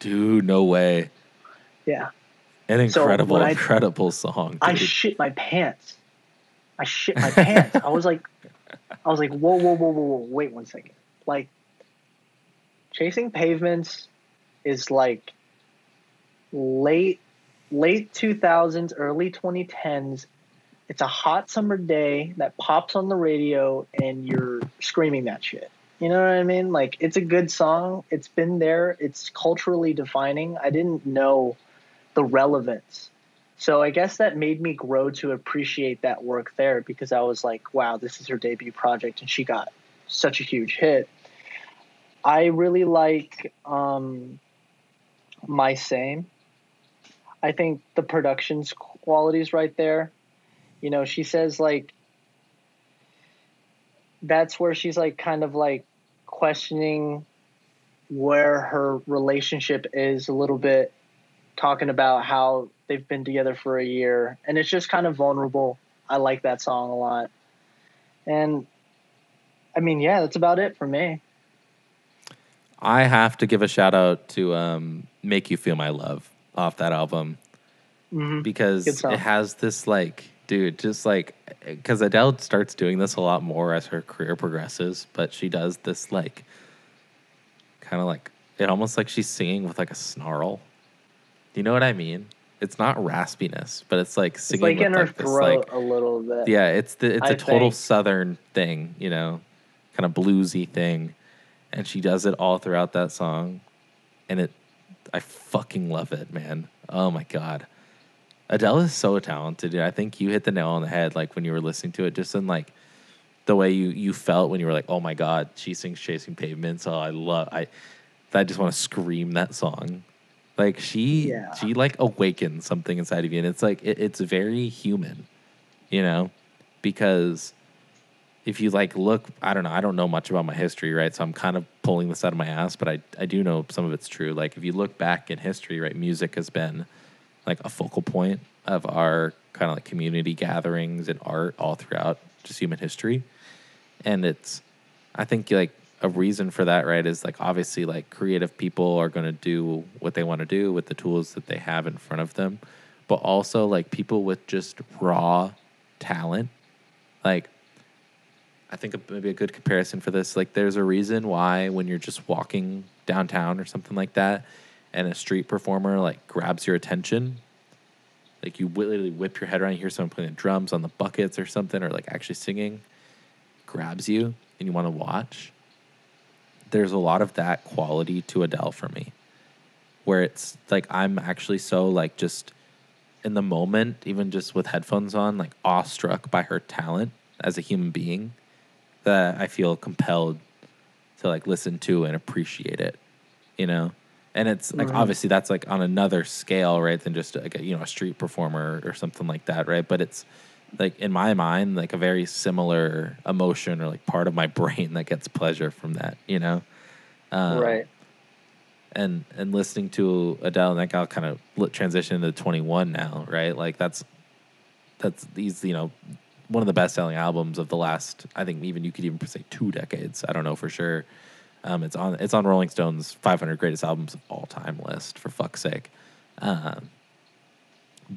S1: dude no way
S2: Yeah.
S1: an
S2: So
S1: incredible
S2: when I-
S1: incredible song
S2: I shit my pants. I shit my pants. I was like, I was like, whoa, whoa, whoa, whoa, whoa, wait one second. Like, chasing pavements is like late, late two thousands, early twenty tens. It's a hot summer day that pops on the radio, and you're screaming that shit. You know what I mean? Like, it's a good song. It's been there. It's culturally defining. I didn't know the relevance so I guess that made me grow to appreciate that work there because I was like, wow, this is her debut project and she got such a huge hit. I really like um, My Same. I think the production's qualities right there. You know, she says like that's where she's like kind of like questioning where her relationship is a little bit talking about how they've been together for a year. And it's just kind of vulnerable. I like that song a lot. And i mean yeah that's about it for me.
S1: I have to give a shout out to um, make you feel my love off that album.
S2: Mhm.
S1: because it has this like dude just like because adele starts doing this a lot more as her career progresses but she does this like kind of like it almost like she's singing with like a snarl do you know what i mean it's not raspiness but it's like
S2: It's
S1: singing
S2: like
S1: with
S2: in her
S1: like this
S2: throat
S1: like
S2: a little bit.
S1: yeah it's the it's a
S2: I
S1: total
S2: think.
S1: southern thing you know kind of bluesy thing and she does it all throughout that song and it i fucking love it man oh my god adele is so talented dude. i think you hit the nail on the head like when you were listening to it just in like the way you you felt when you were like oh my god she sings chasing pavements. Oh i love i i just want to scream that song. Like she
S2: Yeah.
S1: she like awakens something inside of you and it's like it, it's very human you know? Because if you like look i don't know i don't know much about my history right? So i'm kind of pulling this out of my ass but i i do know some of it's true. Like if you look back in history right music has been like a focal point of our kind of like community gatherings and art all throughout just human history. And it's i think like a reason for that right is like obviously like creative people are going to do what they want to do with the tools that they have in front of them. But also like people with just raw talent like I think maybe a good comparison for this, like there's a reason why when you're just walking downtown or something like that, and a street performer like grabs your attention, like you literally whip your head around, you hear someone playing the drums on the buckets or something, or like actually singing, grabs you and you want to watch. There's a lot of that quality to Adele for me, where it's like I'm actually so like just in the moment, even just with headphones on, like awestruck by her talent as a human being that I feel compelled to like listen to and appreciate it, you know? And it's like
S2: Mhm.
S1: obviously that's like on another scale, right, than just like a, you know a street performer or something like that, right? But it's like in my mind like a very similar emotion or like part of my brain that gets pleasure from that, you know? Um,
S2: right.
S1: and and listening to Adele, and like I'll kind of transition into Twenty One now, right? Like that's that's these you know one of the best selling albums of the last I think even you could even say two decades. I don't know for sure. Um, it's on it's on Rolling Stone's 500 greatest albums of all time list for fuck's sake. Um,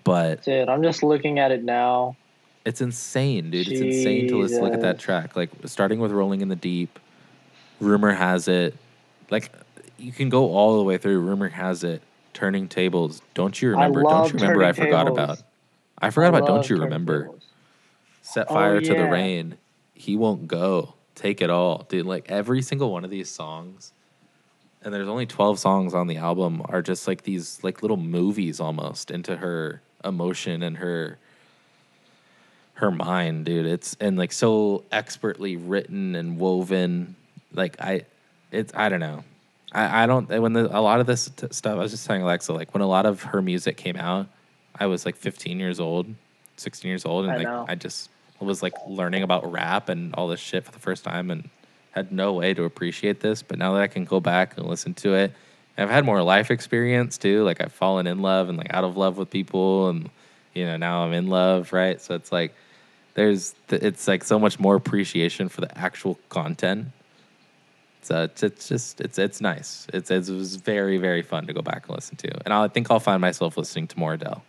S1: but
S2: Dude, I'm just looking at it now.
S1: it's insane, dude. It's insane to listen, look at that track. Like starting with "Rolling in the Deep," rumor has it, like you can go all the way through. Rumor has it, turning tables. Don't you
S2: I
S1: remember? Don't you remember? I forgot
S2: Tables.
S1: about. I forgot about. Don't you remember?
S2: Tables.
S1: Set
S2: Oh,
S1: fire to the rain. He won't go. Take it all, dude. Like every single one of these songs, and there's only 12 songs on the album, are just like these like little movies almost into her emotion and her her mind, dude. It's and like so expertly written and woven. Like I, it's I don't know. I, I don't when the, a lot of this t- stuff. I was just telling Alexa like when a lot of her music came out, I was like 15 years old, 16 years old, and
S2: I
S1: like
S2: know.
S1: I just was like learning about rap and all this shit for the first time, and had no way to appreciate this. But now that I can go back and listen to it, I've had more life experience too. Like I've fallen in love and like out of love with people, and you know now I'm in love, right? So it's like there's th- it's like so much more appreciation for the actual content. So it's, it's just it's it's nice. It's it was very very fun to go back and listen to, and I think I'll find myself listening to more Adele.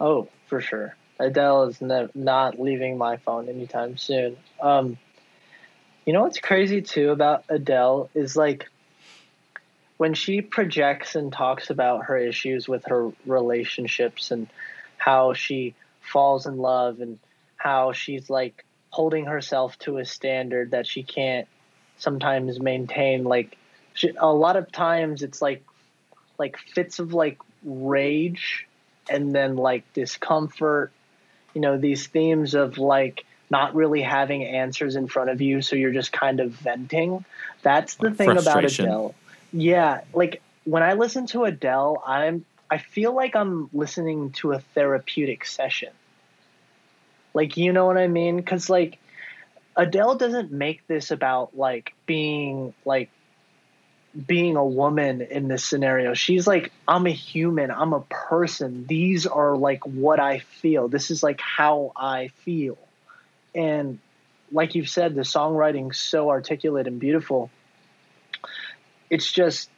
S2: Oh, for sure. Adele is ne- not leaving my phone anytime soon. Um, you know what's crazy too about Adele is like when she projects and talks about her issues with her relationships and how she falls in love and how she's like holding herself to a standard that she can't sometimes maintain like she, a lot of times it's like like fits of like rage and then like discomfort you know these themes of like not really having answers in front of you so you're just kind of venting. That's the
S1: Uh,
S2: thing about adele. Yeah like when i listen to adele i'm i feel like i'm listening to a therapeutic session. Like you know what i mean? Because like adele doesn't make this about like being like being a woman in this scenario. She's like, I'm a human, I'm a person. These are like what I feel. This is like how I feel. And like you've said, the songwriting's so articulate and beautiful. It's just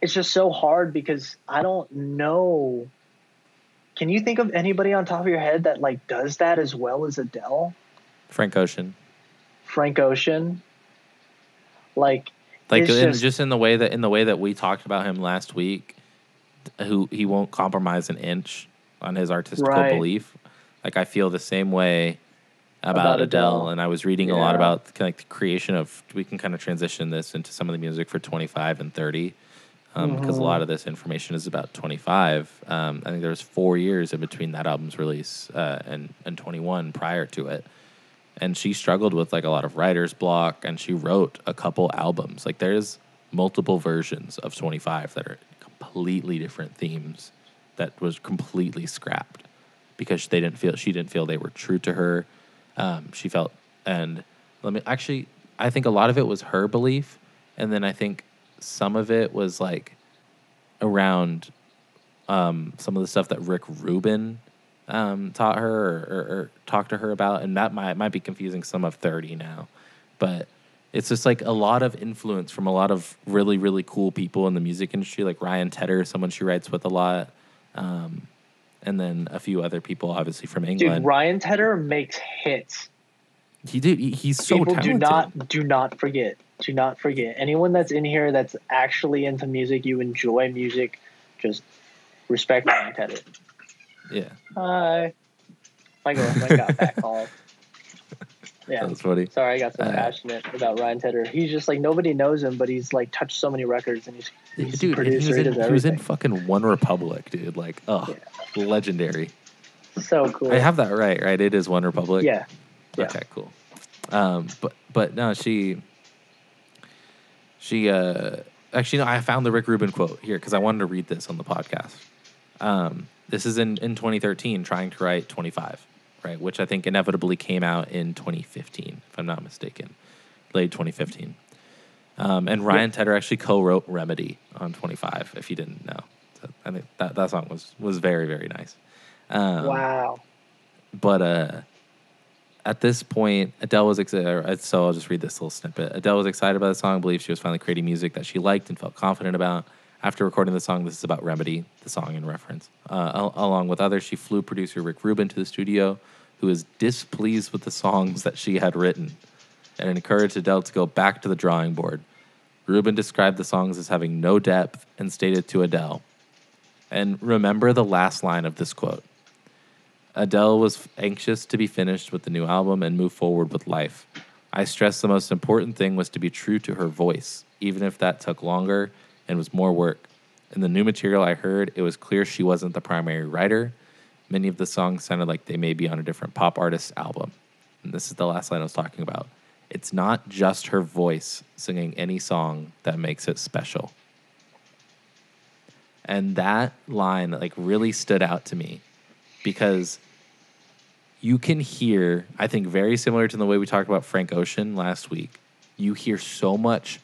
S2: it's just so hard because I don't know. Can you think of anybody on top of your head that like does that as well as Adele?
S1: Frank Ocean.
S2: Frank Ocean. Like
S1: Like in,
S2: just-
S1: just, in the way that in the way that we talked about him last week, who he won't compromise an inch on his artistical
S2: Right.
S1: belief. Like I feel the same way about,
S2: About
S1: Adele,
S2: Adele.
S1: and I was reading a lot about kind of like the creation of. We can kind of transition this into some of the music for twenty five and thirty. Um, Because a
S2: Mhm.
S1: lot of this information is about 25. Um, I think there was four years in between that album's release uh, and and 21 prior to it and she struggled with like a lot of writer's block and she wrote a couple albums. Like there's multiple versions of 25 that are completely different themes that was completely scrapped because they didn't feel she didn't feel they were true to her. Um, she felt and let me actually i think a lot of it was her belief and then i think some of it was like around um, some of the stuff that rick rubin um, taught her or, or, or talked to her about, and that might might be confusing some of thirty now, but it's just like a lot of influence from a lot of really really cool people in the music industry, like Ryan Tedder, someone she writes with a lot, um, and then a few other people, obviously from
S2: dude,
S1: England.
S2: Ryan Tedder makes hits.
S1: he did. he, he's so
S2: People
S1: talented.
S2: do not do not forget. Do not forget. Anyone that's in here that's actually into music, you enjoy music, just respect Ryan Tedder.
S1: Yeah,
S2: Hi. My girlfriend got that call. Yeah.
S1: that's funny.
S2: Sorry, I got so
S1: Uh,
S2: passionate about Ryan Tedder. He's just like nobody knows him, but he's like touched so many records and he's he's a
S1: Dude, and he
S2: producer.
S1: was, in, he was in fucking One Republic, dude. Like, oh, legendary.
S2: So cool.
S1: I have that right, right? It is One Republic.
S2: yeah. Yeah.
S1: Okay, cool. Um, but but no, she she uh actually no, I found the Rick Rubin quote here because I wanted to read this on the podcast. Um, this is in in 2013, trying to write 25, right? Which I think inevitably came out in 2015, if I'm not mistaken, late 2015. Um, and Ryan Tedder actually co-wrote Remedy on 25, if you didn't know. So I think that, that song was was very very nice. Um,
S2: wow.
S1: but uh, at this point, Adele was excited. So I'll just read this little snippet. Adele was excited about the song, believed she was finally creating music that she liked and felt confident about. After recording the song, this is about Remedy, the song in reference. Uh, al- along with others, she flew producer Rick Rubin to the studio, who was displeased with the songs that she had written and encouraged Adele to go back to the drawing board. Rubin described the songs as having no depth and stated to Adele, and remember the last line of this quote. Adele was anxious to be finished with the new album and move forward with life. I stressed the most important thing was to be true to her voice, even if that took longer and was more work. In the new material I heard, it was clear she wasn't the primary writer. Many of the songs sounded like they may be on a different pop artist album. And this is the last line I was talking about. It's not just her voice singing any song that makes it special. And that line like really stood out to me because you can hear, I think, very similar to the way we talked about Frank Ocean last week. You hear so much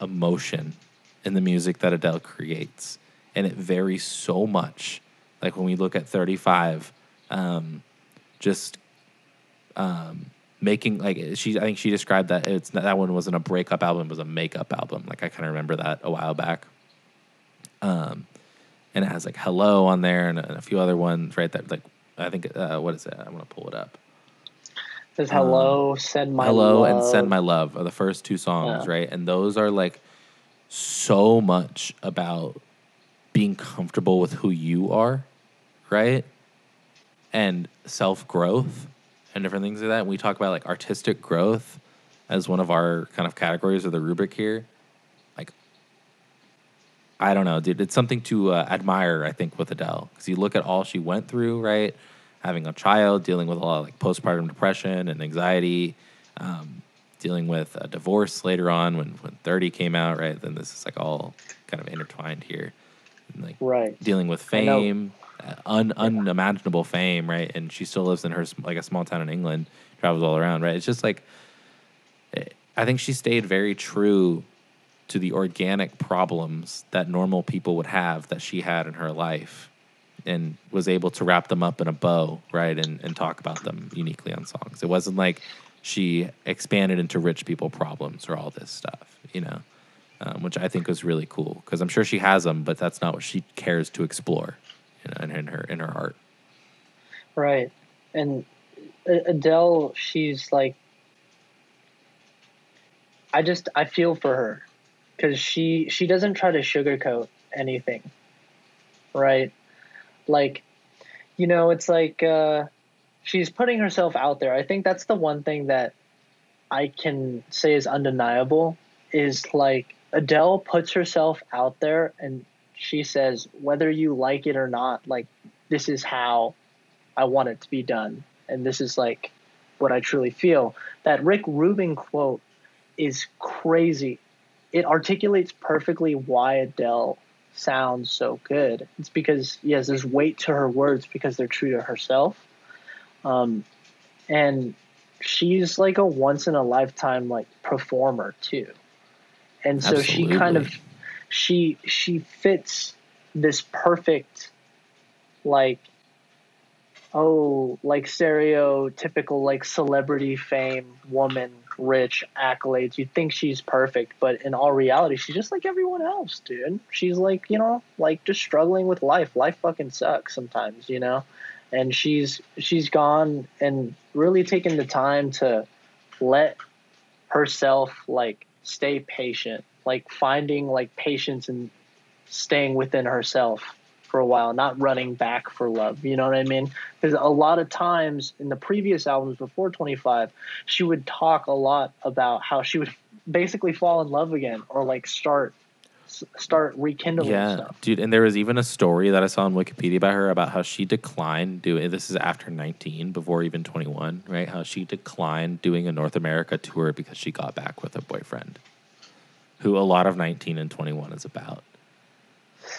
S1: emotion in the music that Adele creates, and it varies so much. Like when we look at 35, um, just um, making like she, I think she described that it's that one wasn't a breakup album, it was a makeup album. Like I kind of remember that a while back. Um, and it has like hello on there and, and a few other ones, right? That like I think uh, what is it? I'm gonna pull it up.
S2: Says hello, send my
S1: hello
S2: love.
S1: and send my love are the first two songs,
S2: Yeah.
S1: right? And those are like so much about being comfortable with who you are, right? And self growth and different things like that. And we talk about like artistic growth as one of our kind of categories of the rubric here. Like, I don't know, dude. It's something to uh, admire, I think, with Adele. Because you look at all she went through, right? Having a child, dealing with a lot of like postpartum depression and anxiety, um, dealing with a divorce later on when, when 30 came out, right? Then this is like all kind of intertwined here. And, like
S2: Right.
S1: dealing with fame, uh, un, unimaginable fame, right? And she still lives in her like a small town in England, travels all around, right? It's just like I think she stayed very true to the organic problems that normal people would have that she had in her life and was able to wrap them up in a bow, right? And and talk about them uniquely on songs. It wasn't like she expanded into rich people problems or all this stuff, you know. um, which I think was really cool because I'm sure she has them, but that's not what she cares to explore, you know, in, in her in her art.
S2: Right, and Adele, she's like, I just I feel for her because she she doesn't try to sugarcoat anything, right? Like, you know, it's like uh, she's putting herself out there. I think that's the one thing that I can say is undeniable is like Adele puts herself out there and she says whether you like it or not, like this is how I want it to be done and this is like what I truly feel. That Rick Rubin quote is crazy. It articulates perfectly why Adele sounds so good. It's because yes, there's weight to her words because they're true to herself. Um, and she's like a once in a lifetime like performer too. And so Absolutely. she kind of she she fits this perfect like oh, like stereotypical like celebrity fame woman, rich accolades. You think she's perfect, but in all reality, she's just like everyone else, dude. She's like, you know, like just struggling with life. Life fucking sucks sometimes, you know? And she's she's gone and really taken the time to let herself like stay patient, like finding like patience and staying within herself for a while, not running back for love. You know what I mean? Because a lot of times in the previous albums before 25, she would talk a lot about how she would basically fall in love again or like start start rekindling yeah, stuff.
S1: dude. And there was even a story that I saw on Wikipedia about her about how she declined doing. This is after 19, before even 21, right? How she declined doing a North America tour because she got back with a boyfriend, who a lot of 19 and 21 is about.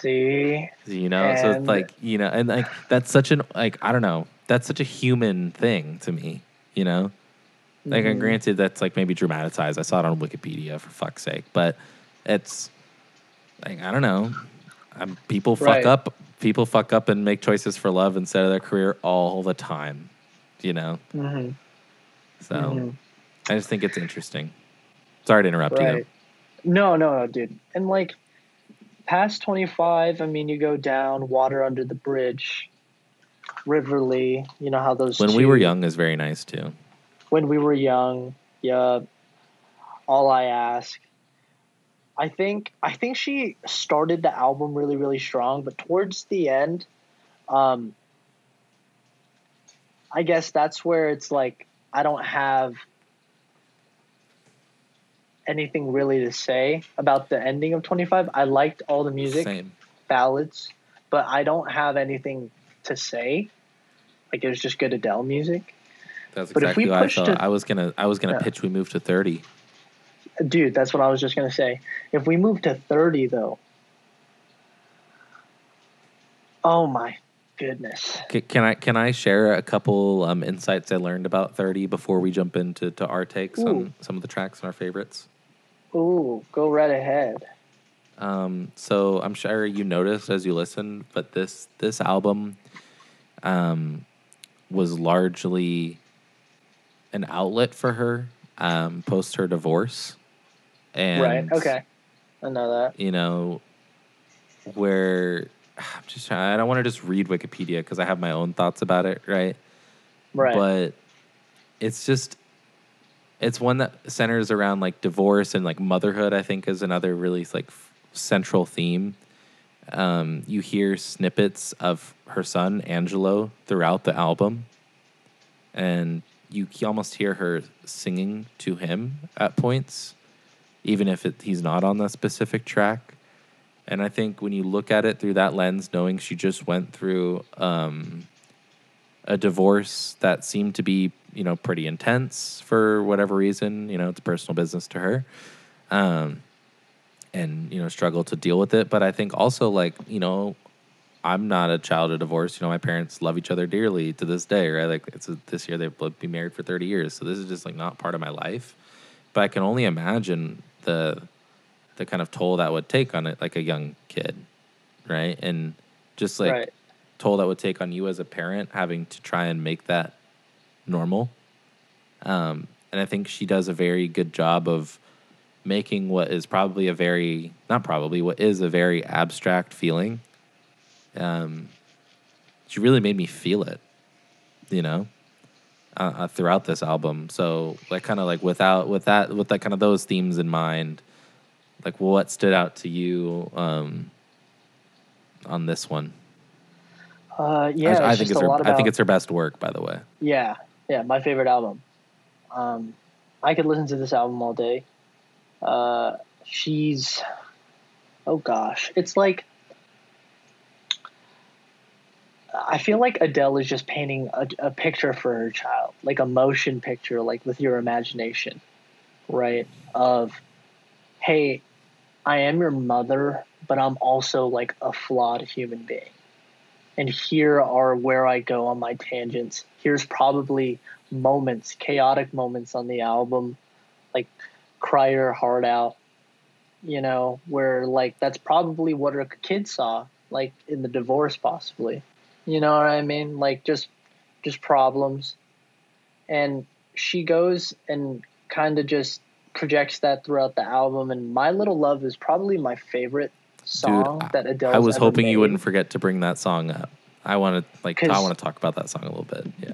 S2: See,
S1: you know, and so it's like you know, and like that's such an like I don't know, that's such a human thing to me, you know. Like, mm-hmm. granted, that's like maybe dramatized. I saw it on Wikipedia for fuck's sake, but it's like I don't know. I'm, people fuck right. up. People fuck up and make choices for love instead of their career all the time. You know. Mm-hmm. So, mm-hmm. I just think it's interesting. Sorry to interrupt right. you.
S2: No, no, no, dude. And like, past 25, I mean, you go down, water under the bridge, River Lea, you know how those.
S1: When two, we were young is very nice too.
S2: When we were young, yeah. All I ask. I think I think she started the album really really strong, but towards the end, um, I guess that's where it's like I don't have anything really to say about the ending of 25. I liked all the music, Same. ballads, but I don't have anything to say. Like it was just good Adele music.
S1: That's but exactly what I thought. To, I was gonna I was gonna yeah. pitch we move to 30.
S2: Dude, that's what I was just gonna say. If we move to 30 though, oh my goodness.
S1: Can I can I share a couple um, insights I learned about 30 before we jump into to our takes Ooh. on some of the tracks and our favorites?
S2: Ooh, go right ahead.
S1: Um, so I'm sure you noticed as you listened, but this this album um, was largely an outlet for her um, post her divorce. And
S2: right. Okay. I know that.
S1: You know, where I'm just trying, I don't want to just read Wikipedia because I have my own thoughts about it, right?
S2: Right.
S1: But it's just it's one that centers around like divorce and like motherhood. I think is another really like f- central theme. Um, you hear snippets of her son Angelo throughout the album, and you almost hear her singing to him at points, even if it, he's not on that specific track. And I think when you look at it through that lens, knowing she just went through um, a divorce that seemed to be you know pretty intense for whatever reason. You know, it's personal business to her, um, and you know struggle to deal with it. But I think also like you know, I'm not a child of divorce. You know, my parents love each other dearly to this day. Right, like it's a, this year they've been married for 30 years, so this is just like not part of my life. But I can only imagine the the kind of toll that would take on it, like a young kid, right? And just like right. toll that would take on you as a parent, having to try and make that normal. Um, and I think she does a very good job of making what is probably a very not probably what is a very abstract feeling. Um, she really made me feel it, you know, uh, uh, throughout this album. So like kind of like without with that with that kind of those themes in mind, like what stood out to you um, on this one?
S2: Uh, yeah,
S1: I, I think it's her.
S2: lot
S1: I think it's her best work, by the way.
S2: Yeah, yeah, my favorite album. Um, I could listen to this album all day. Uh, she's, oh gosh, it's like. I feel like Adele is just painting a, a picture for her child, like a motion picture, like with your imagination, right? Of, hey, I am your mother, but I'm also like a flawed human being and here are where I go on my tangents. Here's probably moments, chaotic moments on the album, like cry your heart out, you know, where like that's probably what her kids saw, like in the divorce possibly. You know what I mean? Like just just problems. And she goes and kind of just projects that throughout the album and My Little Love is probably my favorite song
S1: I-
S2: that Adele
S1: I was hoping you wouldn't forget to bring that song up. I want to like I want to talk about that song a little bit. Yeah.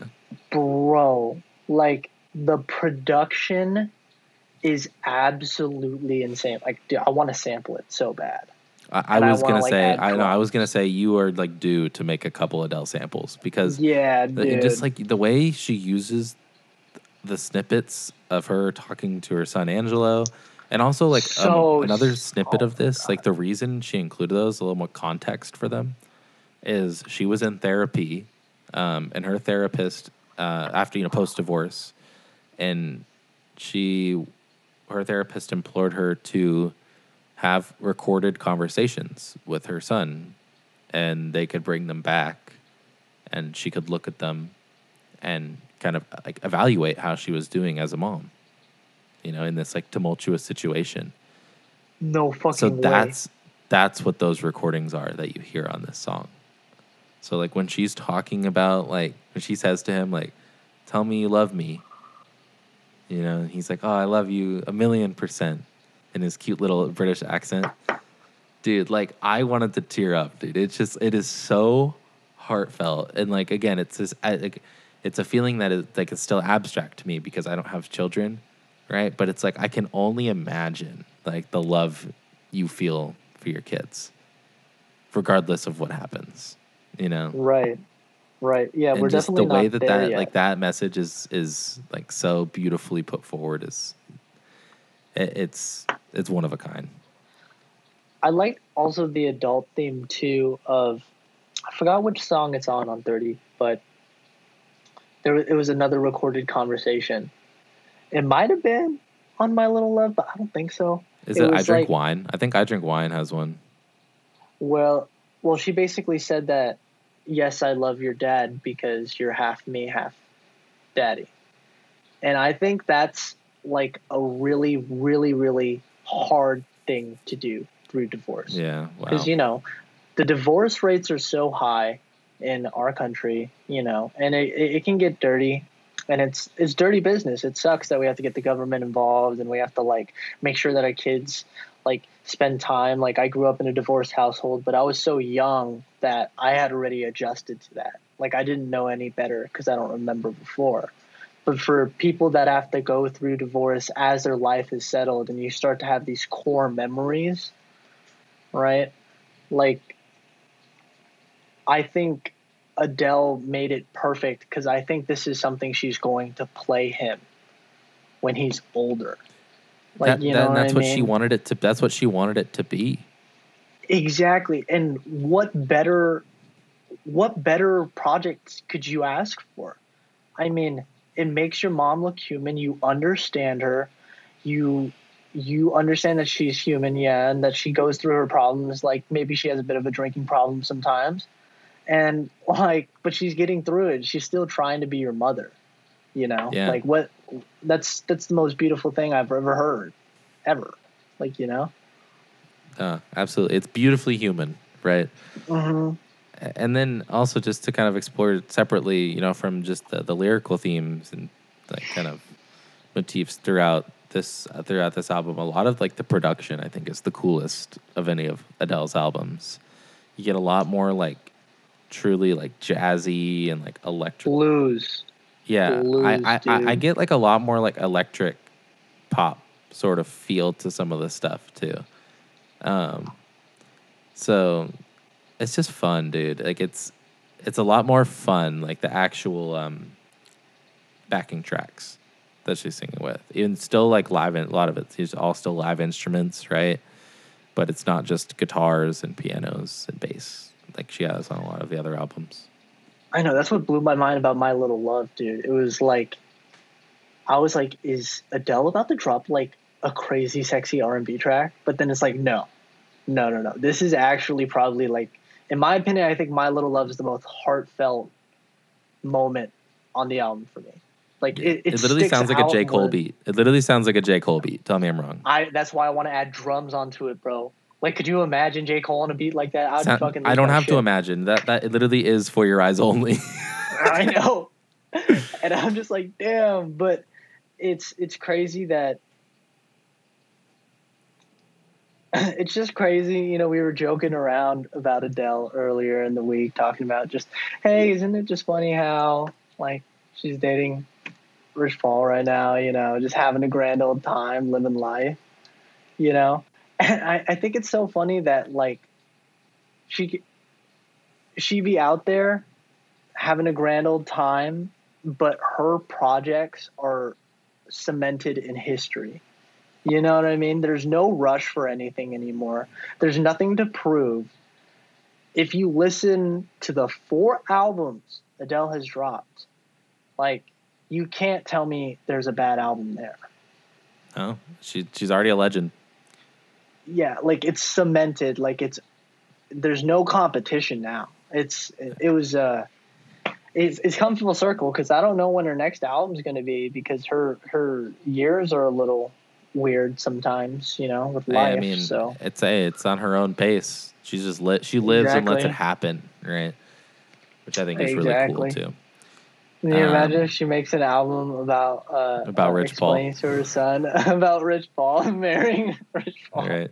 S2: bro like the production is absolutely insane like dude, i want to sample it so bad
S1: I, I
S2: And I
S1: was gonna
S2: like,
S1: say I know I was gonna say you are like due to make a couple Adele samples because
S2: yeah
S1: the-
S2: dude.
S1: just like the way she uses the snippets of her talking to her son Angelo, and also like um, another snippet
S2: oh
S1: of this, like the reason she included those, a little more context for them, is she was in therapy, um, and her therapist uh, after you know post divorce, and she, her therapist implored her to have recorded conversations with her son, and they could bring them back, and she could look at them and kind of like evaluate how she was doing as a mom you know in this like tumultuous situation.
S2: No fucking
S1: so
S2: way.
S1: that's that's what those recordings are that you hear on this song. So like when she's talking about like when she says to him like tell me you love me you know and he's like oh i love you a million percent in his cute little british accent. Dude like i wanted to tear up dude. It's just it is so heartfelt. And like again it's this I, like it's a feeling that is like it's still abstract to me because i don't have children right? But it's like i can only imagine like the love you feel for your kids regardless of what happens you know?
S2: Right. Right. Yeah
S1: and
S2: we're
S1: just
S2: definitely
S1: the way that that
S2: yet.
S1: like that message is is like so beautifully put forward is it, it's it's one of a kind.
S2: I like also the adult theme too of i forgot which song it's on on 30 but there it was another recorded conversation. It might have been on my little love but i don't think so.
S1: Is
S2: It
S1: it, i drink
S2: like-
S1: wine? I think i drink wine has one.
S2: Well, well, she basically said that yes, I love your dad because you're half me, half daddy. And I think that's like a really, really, really hard thing to do through divorce.
S1: yeah wow.
S2: Because, you know, the divorce rates are so high in our country, you know, and it, it can get dirty. And it's it's dirty business. It sucks that we have to get the government involved and we have to like make sure that our kids like spend time. Like I grew up in a divorced household, but I was so young that I had already adjusted to that. Like I didn't know any better because I don't remember before. But for people that have to go through divorce as their life is settled and you start to have these core memories, right? Like I think Adele made it perfect because I think this is something she's going to play him when he's older. Like
S1: that,
S2: you
S1: that-
S2: know
S1: and that's
S2: what,
S1: what
S2: mean?
S1: she wanted it to that's what she wanted it to be
S2: Exactly. And what better what better projects could you ask for? I mean, it makes your mom look human. You understand her. You you understand that she's human, yeah, and that she goes through her problems. Like maybe she has a bit of a drinking problem sometimes. And like but she's getting through it. She's still trying to be your mother. You know?
S1: Yeah.
S2: Like what that's that's the most beautiful thing I've ever heard. Ever. Like, you know?
S1: uh, absolutely it's beautifully human right
S2: Mm-hmm.
S1: and then also just to kind of explore separately, you know, from just the, the lyrical themes and like kind of motifs throughout this uh, throughout this album. A lot of like the production, I think, is the coolest of any of Adele's albums. You get a lot more like truly like jazzy and like electric.
S2: Blues.
S1: Yeah,
S2: blues,
S1: I, I, I I get like a lot more like electric pop sort of feel to some of the stuff too. Um, so it's just fun, dude. Like it's it's a lot more fun, like the actual um backing tracks that she's singing with. Even still like live in a lot of it's it's all still live instruments, right? But it's not just guitars and pianos and bass like she has on a lot of the other albums.
S2: I know that's what blew my mind about My Little Love, dude. It was like, I was like, is Adele about to drop like a crazy, sexy R and B track? But then it's like, no, no, no, no. This is actually probably like, in my opinion, I think My Little Love is the most heartfelt moment on the album for me. Like it, it,
S1: It, literally sounds like a J. Cole beat. It literally sounds like a J. Cole beat. Tell me I'm wrong.
S2: I that's why I want to add drums onto it, bro. Like, could you imagine J Cole on a beat like that? I'd
S1: Sound-
S2: fucking.
S1: I don't have to imagine that. That it literally is for your eyes only.
S2: I know. and I'm just like, damn, but it's it's crazy that it's just crazy, you know, we were joking around about Adele earlier in the week talking about just, hey, isn't it just funny how like she's dating Rich Paul right now, you know, just having a grand old time, living life, you know? And I, I think it's so funny that like she she be out there having a grand old time, but her projects are cemented in history. You know what I mean? There's no rush for anything anymore. There's nothing to prove. If you listen to the four albums Adele has dropped, like you can't tell me there's a bad album there.
S1: oh, she she's already a legend.
S2: Yeah, like it's cemented. Like it's there's no competition now. It's it, it was uh it's it's come full circle because I don't know when her next album's going to be because her her years are a little weird sometimes, you know, with life.
S1: I mean,
S2: so
S1: it's a it's on her own pace. She's just lit. She lives and lets it happen, right? Which I think is
S2: Exactly.
S1: really cool too.
S2: Can you imagine
S1: um,
S2: if she makes an album about uh,
S1: About
S2: uh,
S1: Rich Paul.
S2: explaining to her son about Rich Paul marrying Rich Paul?
S1: All right.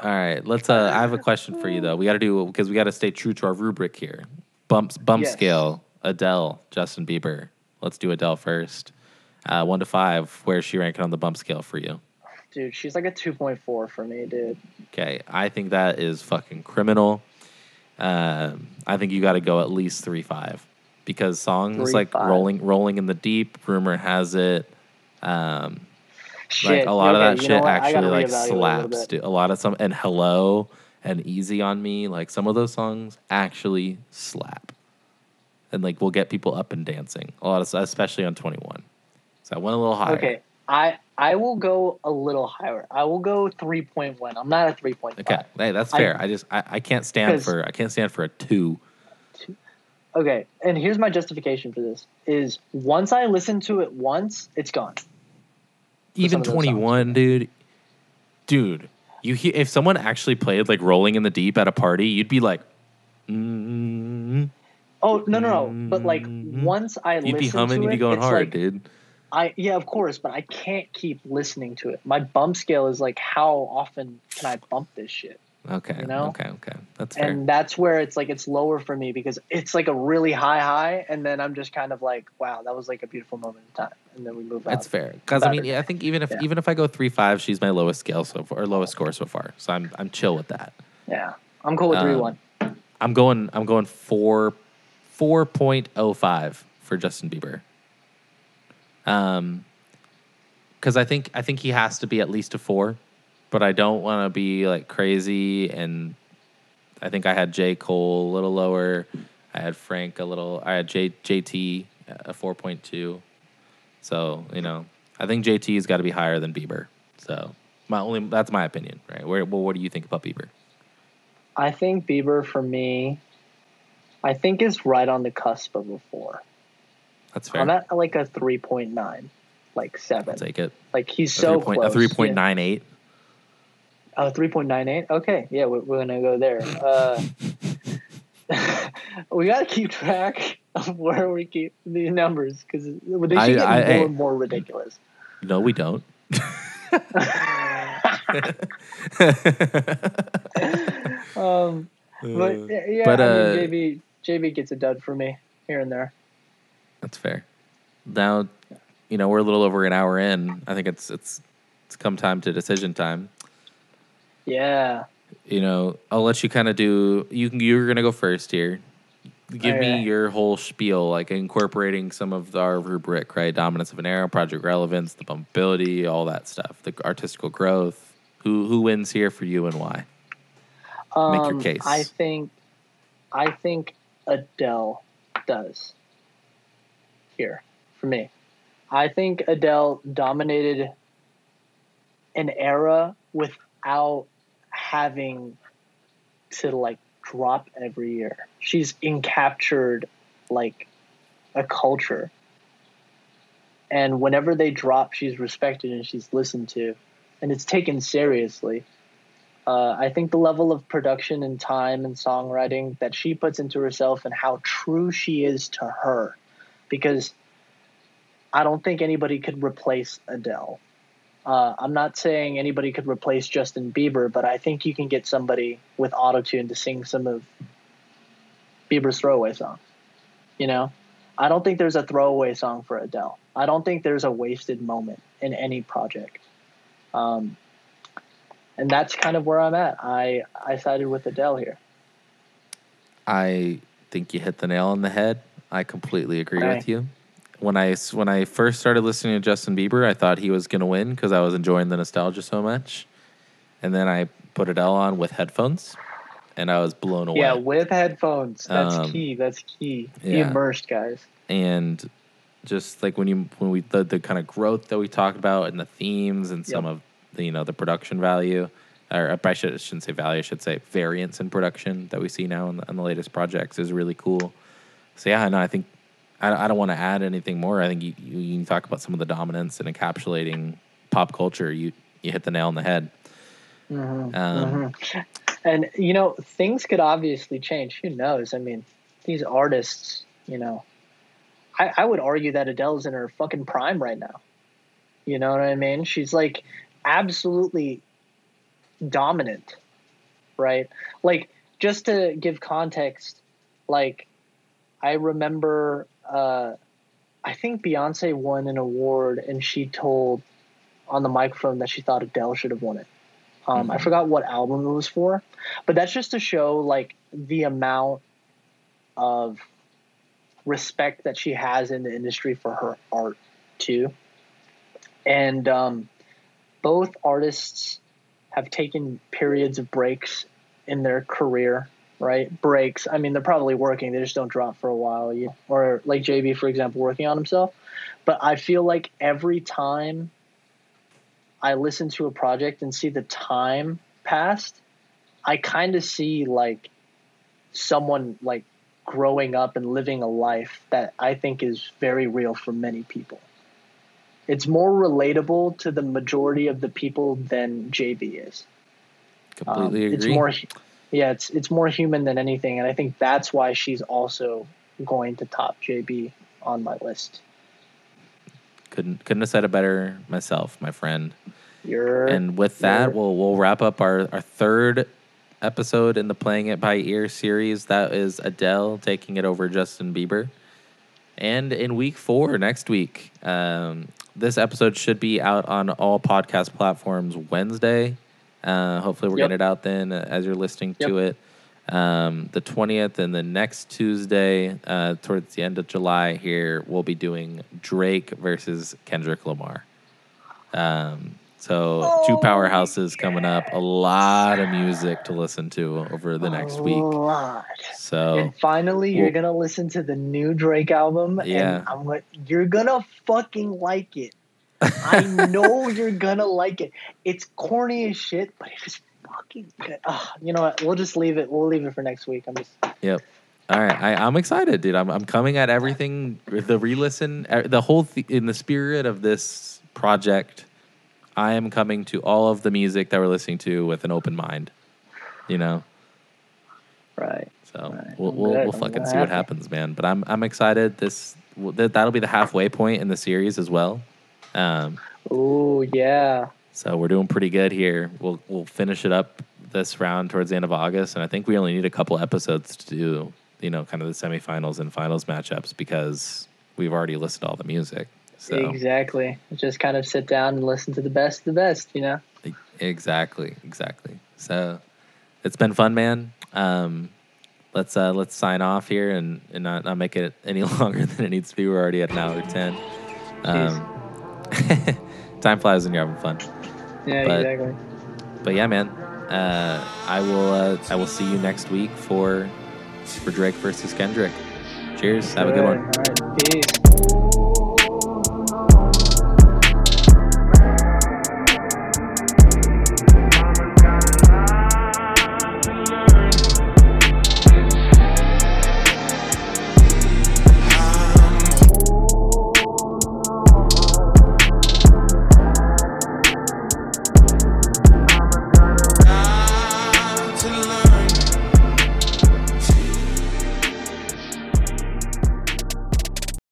S1: All right. Let's. Uh, I have a question for you though. We got to do because we got to stay true to our rubric here. Bumps, bump
S2: Yes.
S1: scale. Adele, Justin Bieber. Let's do Adele first. Uh, one to five. Where's she ranking on the bump scale for you?
S2: Dude, she's like a 2.4 for me, dude.
S1: Okay, I think that is fucking criminal. Um, I think you got to go at least three five because songs
S2: Three,
S1: like
S2: five.
S1: rolling, rolling in the deep. Rumor has it. Um,
S2: Shit.
S1: like a lot
S2: okay,
S1: of that shit actually like
S2: reevaluate a
S1: slaps. A lot of some and hello and easy on me. Like some of those songs actually slap, and like we'll get people up and dancing. A lot of especially on twenty one. So I went a little higher.
S2: Okay, I I will go a little higher. I will go 3.1. I'm not a 3.5.
S1: Okay, hey, that's fair. I, just I, I can't stand for I can't stand for a two.
S2: Okay, and here's my justification for this: is once I listen to it once, it's gone.
S1: even
S2: those
S1: 21 dude dude you he- if someone actually played like rolling in the deep at a party you'd be like mm,
S2: Oh no no no! But like
S1: Mhm.
S2: once I listen to it,
S1: you'd be humming you'd be going hard
S2: like,
S1: dude
S2: I yeah, of course, but I can't keep listening to it. My bump scale is like, how often can I bump this shit?
S1: Okay
S2: you know?
S1: okay okay. That's fair.
S2: And that's where it's like it's lower for me because it's like a really high high, and then I'm just kind of like, wow, that was like a beautiful moment in time, and then we move on.
S1: that's fair. Because i mean yeah, i think even if
S2: Yeah.
S1: even if i go 3-5 she's my lowest scale so far or lowest score so far. So i'm i'm chill with that.
S2: Yeah, I'm cool with
S1: Um,
S2: three one.
S1: i'm going i'm going 4 4.05 for justin bieber. Um because i think i think he has to be at least a four but i don't want to be like crazy and i think i had j. Cole a little lower. I had frank a little i had J, jt uh, a 4.2 so you know i think jt's got to be higher than bieber. So my only that's my opinion right? Where, well, what do you think about bieber?
S2: I think Bieber for me, I think is right on the cusp of a four.
S1: that's fair.
S2: I'm at like a three point nine, like seven.
S1: i'll take it.
S2: Like he's
S1: a,
S2: so
S1: 3 point,
S2: close.
S1: a 3.98
S2: Oh, 3.98? Okay, yeah, we're, we're gonna go there. Uh, we gotta keep track of where we keep these numbers because they should
S1: I-
S2: get
S1: I-
S2: more
S1: hey.
S2: and more ridiculous.
S1: no we don't
S2: um, but
S1: Uh,
S2: yeah,
S1: but,
S2: I
S1: uh,
S2: mean, JB JB gets a dud for me here and there.
S1: That's fair. Now, you know, we're a little over an hour in. I think it's it's it's come time to decision time.
S2: Yeah.
S1: You know, I'll let you kind of do. You can. You're gonna go first here. Give me your whole spiel, like incorporating some of our rubric, right? Dominance of an era, project relevance, the bumpability, all that stuff, the artistical growth. Who who wins here for you and why? Make your
S2: Um,
S1: case.
S2: I think, I think Adele does. Here for me, I think Adele dominated an era without having to like drop every year. She's encaptured like a culture. And whenever they drop, she's respected and she's listened to, and it's taken seriously. Uh, I think the level of production and time and songwriting that she puts into herself and how true she is to her, because I don't think anybody could replace Adele. Uh, I'm not saying anybody could replace Justin Bieber, but I think you can get somebody with autotune to sing some of Bieber's throwaway songs. You know, I don't think there's a throwaway song for Adele. I don't think there's a wasted moment in any project. Um, and that's kind of where I'm at. I I sided with Adele here.
S1: I think you hit the nail on the head. I completely agree
S2: Okay.
S1: with you. When I when I first started listening to Justin Bieber, I thought he was gonna win because I was enjoying the nostalgia so much, and then I put Adele on with headphones, and I was blown away.
S2: Yeah, with headphones. That's
S1: Um,
S2: key. That's key. Be immersed, guys.
S1: and just like when you when we the, the kind of growth that we talked about and the themes and some
S2: Yep.
S1: of the you know the production value or I should, shouldn't say value I should say variance in production that we see now in the, in the latest projects is really cool so yeah no I think I, I don't want to add anything more I think you, you, you can talk about some of the dominance and encapsulating pop culture you you hit the nail on the head
S2: Mhm,
S1: Um,
S2: mhm. And you know, things could obviously change. Who knows? I mean, these artists, you know, I, I would argue that Adele's in her fucking prime right now. You know what I mean? She's like absolutely dominant, right? Like, just to give context, like, I remember, uh, I think Beyonce won an award and she told on the microphone that she thought Adele should have won it. Um, I
S1: Mhm.
S2: forgot what album it was for, but that's just to show like the amount of respect that she has in the industry for her art too. And um, both artists have taken periods of breaks in their career, right? Breaks. I mean, they're probably working; they just don't drop for a while. You, or like JB, for example, working on himself. But I feel like every time I listen to a project and see the time passed, I kind of see like someone like growing up and living a life that I think is very real for many people. It's more relatable to the majority of the people than JB is. Um,
S1: completely agree
S2: It's more, yeah, it's it's more human than anything, and I think that's why she's also going to top JB on my list.
S1: couldn't couldn't have said it better myself my friend
S2: You're
S1: And with that, we'll we'll wrap up our, our third episode in the Playing It by Ear series. That is Adele taking it over Justin Bieber. And in week four, next week, um, this episode should be out on all podcast platforms Wednesday. Uh, hopefully, we're
S2: Yep.
S1: getting it out then uh, as you're listening to it. Um, the 20th and the next Tuesday, uh, towards the end of July, here, we'll be doing Drake versus Kendrick Lamar. Um, so two
S2: Oh,
S1: powerhouses coming up. A lot of music to listen to over the next
S2: a
S1: week.
S2: lot.
S1: So
S2: and finally, you're gonna listen to the new Drake album,
S1: Yeah.
S2: and I'm like, you're gonna fucking like it. I know you're gonna like it. It's corny as shit, but it is fucking good. Ah, you know what? We'll just leave it. We'll leave it for next week. I'm just
S1: Yep. All right, I, I'm excited, dude. I'm I'm coming at everything. The re-listen, the whole th- in the spirit of this project. I am coming to all of the music that we're listening to with an open mind. You know,
S2: right.
S1: so
S2: Right.
S1: we'll we'll, we'll fucking see what happens, man. But I'm I'm excited. This that that'll be the halfway point in the series as well. Um,
S2: Oh yeah.
S1: So we're doing pretty good here. We'll we'll finish it up this round towards the end of August, and I think we only need a couple episodes to do you know kind of the semifinals and finals matchups because we've already listed all the music. So
S2: Exactly. Just kind of sit down and listen to the best of the best, you know?
S1: exactly, exactly. So it's been fun, man. Um, let's uh, let's sign off here and, and not, not make it any longer than it needs to be. We're already at an hour ten. Um, time flies when you're having fun.
S2: Yeah,
S1: But-
S2: exactly.
S1: But yeah, man. Uh, I will uh, I will see you next week for for Drake versus Kendrick. Cheers. Have a good one.
S2: All right. Peace.